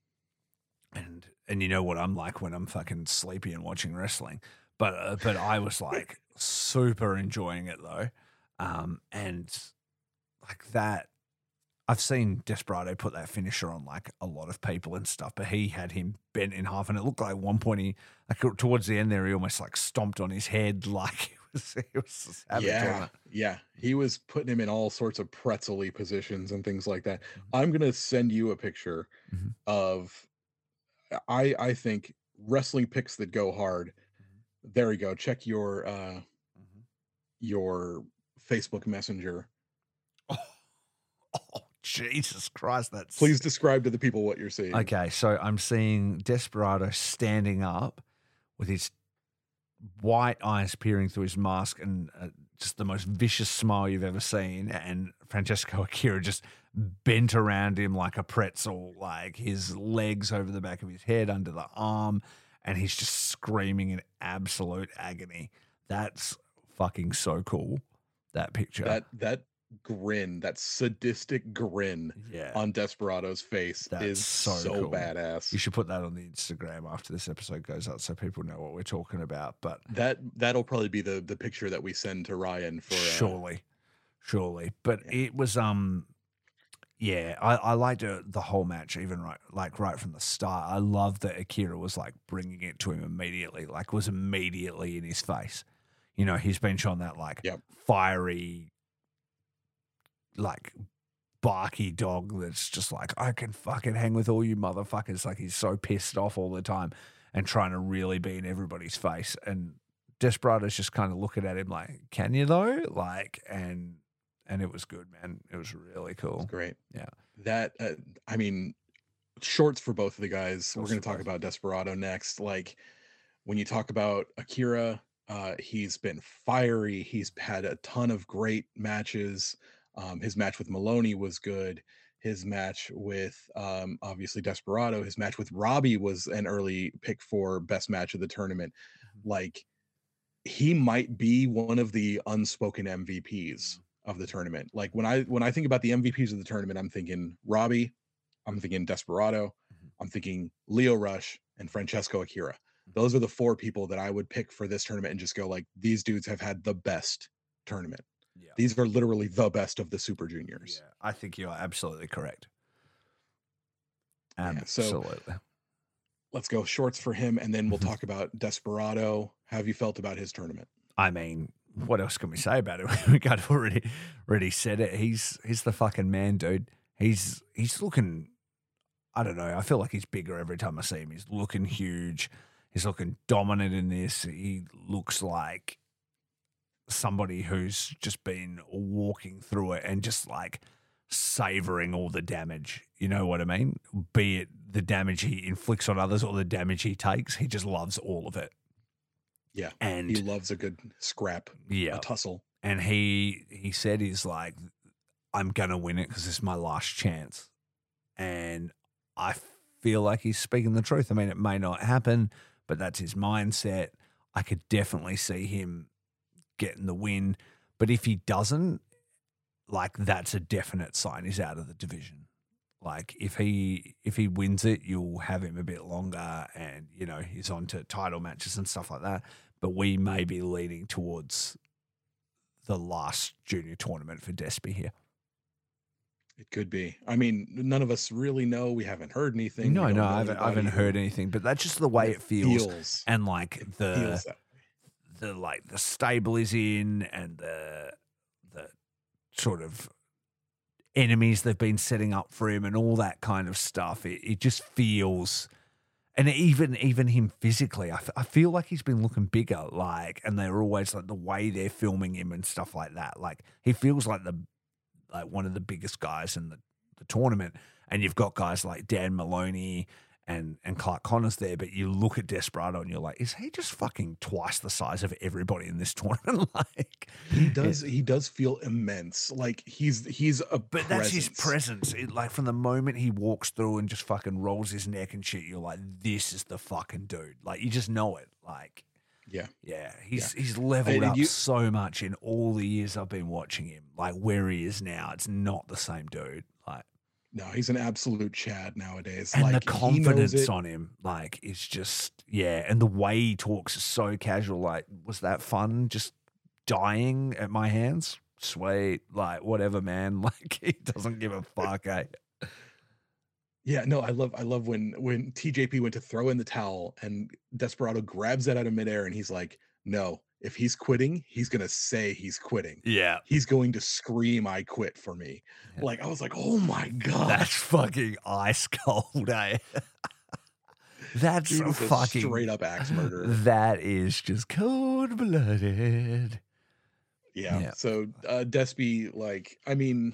S1: and and you know what I'm like when I'm fucking sleepy and watching wrestling. But uh, but I was like super enjoying it though, um, and like that. I've seen Desperado put that finisher on like a lot of people and stuff, but he had him bent in half, and it looked like at one point he like towards the end there he almost like stomped on his head, like he was he was
S2: yeah,
S1: it.
S2: yeah. He was putting him in all sorts of pretzel positions and things like that.
S1: Mhm.
S2: I'm gonna send you a picture
S1: Mhm.
S2: of I I think wrestling picks that go hard. There we go. Check your uh your Facebook Messenger.
S1: Oh, oh, Jesus Christ! That's
S2: Please describe to the people what you're seeing.
S1: Okay, so I'm seeing Desperado standing up with his white eyes peering through his mask and uh, just the most vicious smile you've ever seen, and Francesco Akira just bent around him like a pretzel, like his legs over the back of his head, under the arm, and he's just screaming in absolute agony. That's fucking so cool. That picture.
S2: That that grin, that sadistic grin
S1: yeah.
S2: on Desperado's face
S1: That's
S2: is
S1: so
S2: so,
S1: cool.
S2: badass.
S1: you should put that on the Instagram after this episode goes out so people know what we're talking about. But
S2: that that'll probably be the the picture that we send to Ryan for uh,
S1: surely, surely. But
S2: Yeah.
S1: it was um, yeah, I I liked it, the whole match even right like right from the start. I love that Akira was like bringing it to him immediately, like was immediately in his face. You know, he's been shown that like
S2: Yep.
S1: fiery, like barky dog that's just like I can fucking hang with all you motherfuckers. Like he's so pissed off all the time and trying to really be in everybody's face. And Desperado's just kind of looking at him like, "Can you though?" Like, and and it was good, man. It was really
S2: It's
S1: cool.
S2: great.
S1: Yeah.
S2: That uh, I mean, shorts for both of the guys. We're going to talk about Desperado next. Like when you talk about Akira, uh, he's been fiery. He's had a ton of great matches. Um, his match with Moloney was good. His match with um, obviously Desperado. His match with Robbie was an early pick for best match of the tournament.
S1: Mm-hmm.
S2: Like he might be one of the unspoken MVPs of the tournament. Like when I when I think about the MVPs of the tournament, I'm thinking Robbie, I'm thinking Desperado,
S1: Mhm.
S2: I'm thinking Lio Rush and Francesco Akira. Those are the four people that I would pick for this tournament and just go like these dudes have had the best tournament. These are literally the best of the super juniors.
S1: Yeah, I think you are absolutely correct.
S2: Yeah, so-
S1: Absolutely.
S2: Let's go shorts for him and then we'll
S1: Mhm.
S2: talk about Desperado. How have you felt about his tournament?
S1: I mean, what else can we say about it? we of already already said it. He's he's the fucking man, dude. He's he's looking. I don't know. I feel like he's bigger every time I see him. He's looking huge. He's looking dominant in this. He looks like somebody who's just been walking through it and just like savoring all the damage. You know what I mean? Be it the damage he inflicts on others or the damage he takes, he just loves all of it.
S2: Yeah,
S1: And
S2: He loves a good scrap,
S1: yeah,
S2: a tussle.
S1: and he he said he's like i'm gonna win it because this is my last chance and i feel like he's speaking the truth i mean it may not happen but that's his mindset i could definitely see him getting the win but if he doesn't like that's a definite sign he's out of the division like if he if he wins it you'll have him a bit longer and you know he's on to title matches and stuff like that but we may be leaning towards the last junior tournament for Despy here.
S2: It could be. I mean, none of us really know. We haven't heard anything.
S1: no, no, I haven't, I haven't heard anything, but that's just the way it feels.
S2: feels
S1: And like the the like the stable is in and the the sort of enemies they've been setting up for him and all that kind of stuff. It, it just feels and even even him physically, I, f- I feel like he's been looking bigger. Like, and they're always like the way they're filming him and stuff like that. Like, he feels like the like one of the biggest guys in the, the tournament. And you've got guys like Dan Moloney and and Clark Connors there, but you look at Desperado and you're like, is he just fucking twice the size of everybody in this tournament? like,
S2: he does he does feel immense like he's he's a
S1: but that's his
S2: presence.
S1: presence. It, like from the moment he walks through and just fucking rolls his neck and shit, you're like, this is the fucking dude. Like you just know it. Like,
S2: yeah
S1: yeah, he's he's leveled
S2: And
S1: up
S2: you-
S1: so much in all the years I've been watching him. Like where he is now, it's not the same dude.
S2: No he's an absolute chad nowadays
S1: and
S2: like
S1: the confidence on him, like, it's just yeah. And the way he talks is so casual. Like, was that fun? Just dying at my hands? Sweet, like whatever, man. Like he doesn't give a fuck. eh?
S2: yeah no i love i love when when tjp went to throw in the towel and desperado grabs that out of midair and he's like no if he's quitting he's gonna say he's quitting
S1: Yeah,
S2: he's going to scream i quit for me
S1: Yeah.
S2: like i was like oh my god
S1: that's fucking ice cold, eh? That's
S2: Dude
S1: fucking
S2: straight up axe murderer.
S1: That is just cold blooded.
S2: Yeah.
S1: Yeah.
S2: So uh Despy, like, I mean,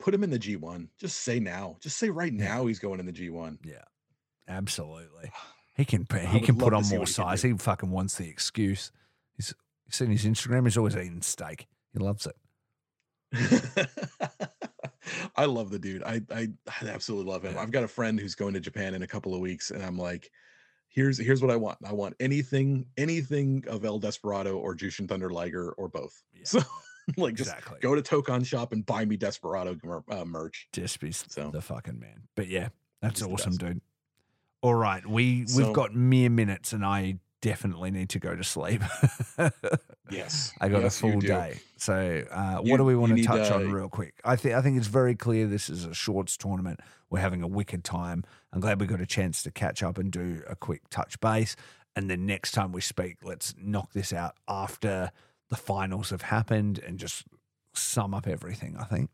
S2: put him in the G1. Just say now. Just say right now he's going in the G1.
S1: Yeah, absolutely. He can he can put on more
S2: what he
S1: size. He fucking wants the excuse. He's seen his Instagram. He's always eating steak. He loves it.
S2: I love the dude. I, I I absolutely love him. I've got a friend who's going to Japan in a couple of weeks, and I'm like, here's here's what I want. I want anything anything of El Desperado or Jushin Thunder Liger or both.
S1: Yeah,
S2: So like just
S1: exactly.
S2: go to Tokon shop and buy me Desperado uh, merch.
S1: Despy's
S2: So-
S1: the fucking man. But yeah, that's
S2: He's
S1: awesome, dude. All right, we we've got mere minutes, and I definitely need to go to sleep.
S2: Yes,
S1: I got
S2: yes,
S1: a full day. So, uh,
S2: You-
S1: what do we want to touch on real quick? I think I think it's very clear this is a shorts tournament. We're having a wicked time. I'm glad we got a chance to catch up and do a quick touch base. And then next time we speak, let's knock this out after the finals have happened and just sum up everything. I think.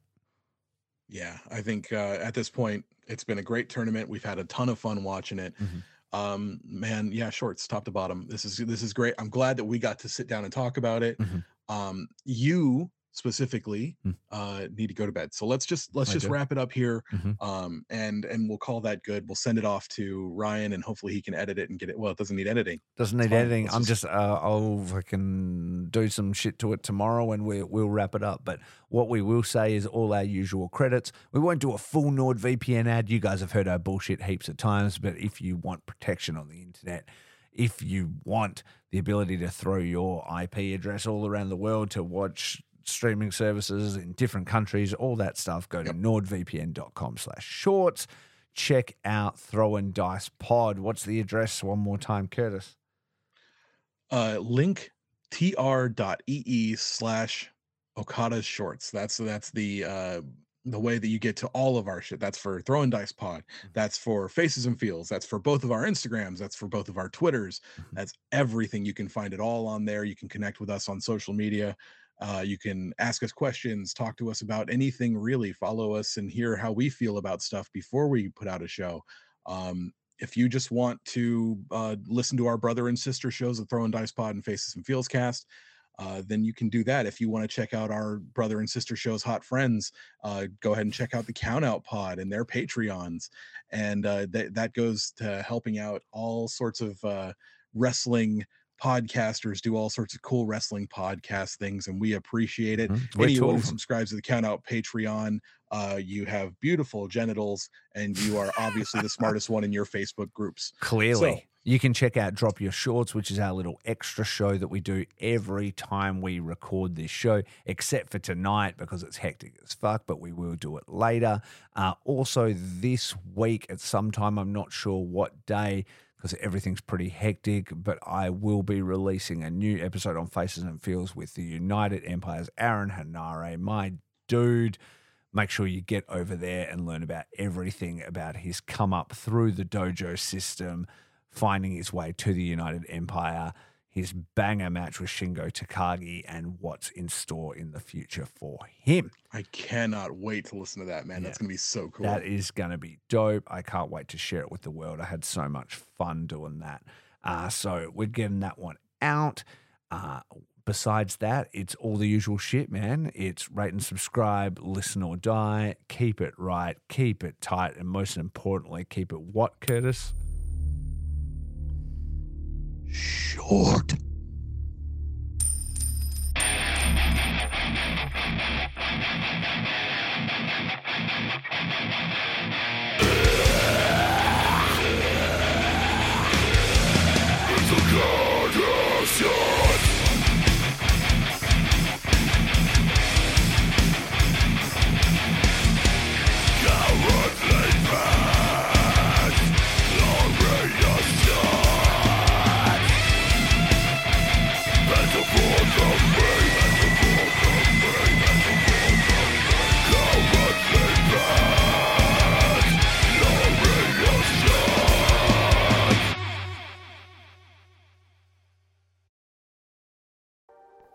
S2: Yeah, I think uh, at this point it's been a great tournament. We've had a ton of fun watching it.
S1: Mhm.
S2: Um, man, yeah, shorts top to bottom. This is this is great. I'm glad that we got to sit down and talk about it.
S1: Mhm.
S2: Um, you specifically
S1: Mm.
S2: uh, need to go to bed. So let's just let's
S1: I
S2: just
S1: do.
S2: wrap it up here.
S1: Mhm.
S2: Um, and and we'll call that good. We'll send it off to Ryan, and hopefully he can edit it and get it. Well, it doesn't need editing.
S1: Doesn't need editing.
S2: Let's
S1: I'm
S2: just-
S1: just, uh, I'll fucking do some shit to it tomorrow and we, we'll wrap it up. But what we will say is all our usual credits. We won't do a full NordVPN ad. You guys have heard our bullshit heaps of times. But if you want protection on the internet, if you want the ability to throw your IP address all around the world to watch streaming services in different countries, all that stuff, go to
S2: Yep.
S1: nordvpn.com slash shorts. Check out Throwing Dice Pod. What's the address? One more time, Curtis?
S2: uh link tr.ee slash okada shorts. That's that's the uh the way that you get to all of our shit. That's for throwing dice pod. That's for faces and feels. That's for both of our instagrams. That's for both of our twitters.
S1: Mhm.
S2: that's everything. You can find it all on there. You can connect with us on social media uh, you can ask us questions talk to us about anything really. Follow us and hear how we feel about stuff before we put out a show. Um, if you just want to uh, listen to our brother and sister shows at Throwing Dice Pod and Faces and Feels Cast, uh, then you can do that. If you want to check out our brother and sister shows, Hot Friends, uh, go ahead and check out the Count Out Pod and their Patreons, and uh, that that goes to helping out all sorts of uh, wrestling podcasters do all sorts of cool wrestling podcast things and we appreciate it
S1: Mhm. We're
S2: anyone who subscribes to the count out patreon uh, you have beautiful genitals and you are obviously the smartest one in your facebook groups
S1: Clearly.
S2: So-
S1: you can check out Drop Your Shorts, which is our little extra show that we do every time we record this show, except for tonight because it's hectic as fuck, but we will do it later. Uh, also, this week at some time, I'm not sure what day because everything's pretty hectic, but I will be releasing a new episode on Faces and Feels with the United Empires, Aaron Henare, my dude make sure you get over there and learn about everything about his come up through the dojo system, finding his way to the United Empire, his banger match with Shingo Takagi, and what's in store in the future for him.
S2: i cannot wait to listen to that man that's gonna be so cool
S1: That is going to be dope. I can't wait to share it with the world. I had so much fun doing that. Uh, so we're getting that one out. Uh, besides that, it's all the usual shit, man. It's rate and subscribe, listen or die, keep it right, keep it tight, and most importantly, keep it what, Curtis?
S2: short. It's a god.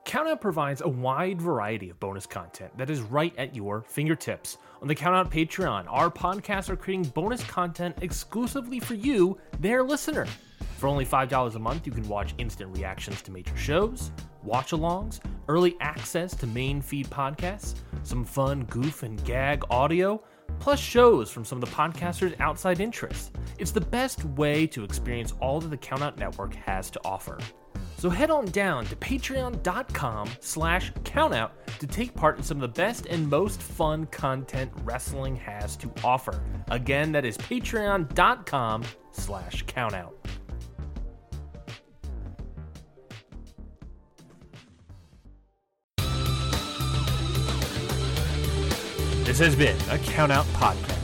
S3: Countout provides a wide variety of bonus content that is right at your fingertips. On the Countout Patreon, our podcasts are creating bonus content exclusively for you, their listener. For only $5 a month, you can watch instant reactions to major shows, watch alongs, early access to main feed podcasts, some fun goof and gag audio, plus shows from some of the podcasters' outside interests. It's the best way to experience all that the Countout Network has to offer. So head on down to patreon.com slash countout to take part in some of the best and most fun content wrestling has to offer. Again, that is patreon.com slash countout. This has been a Countout Podcast.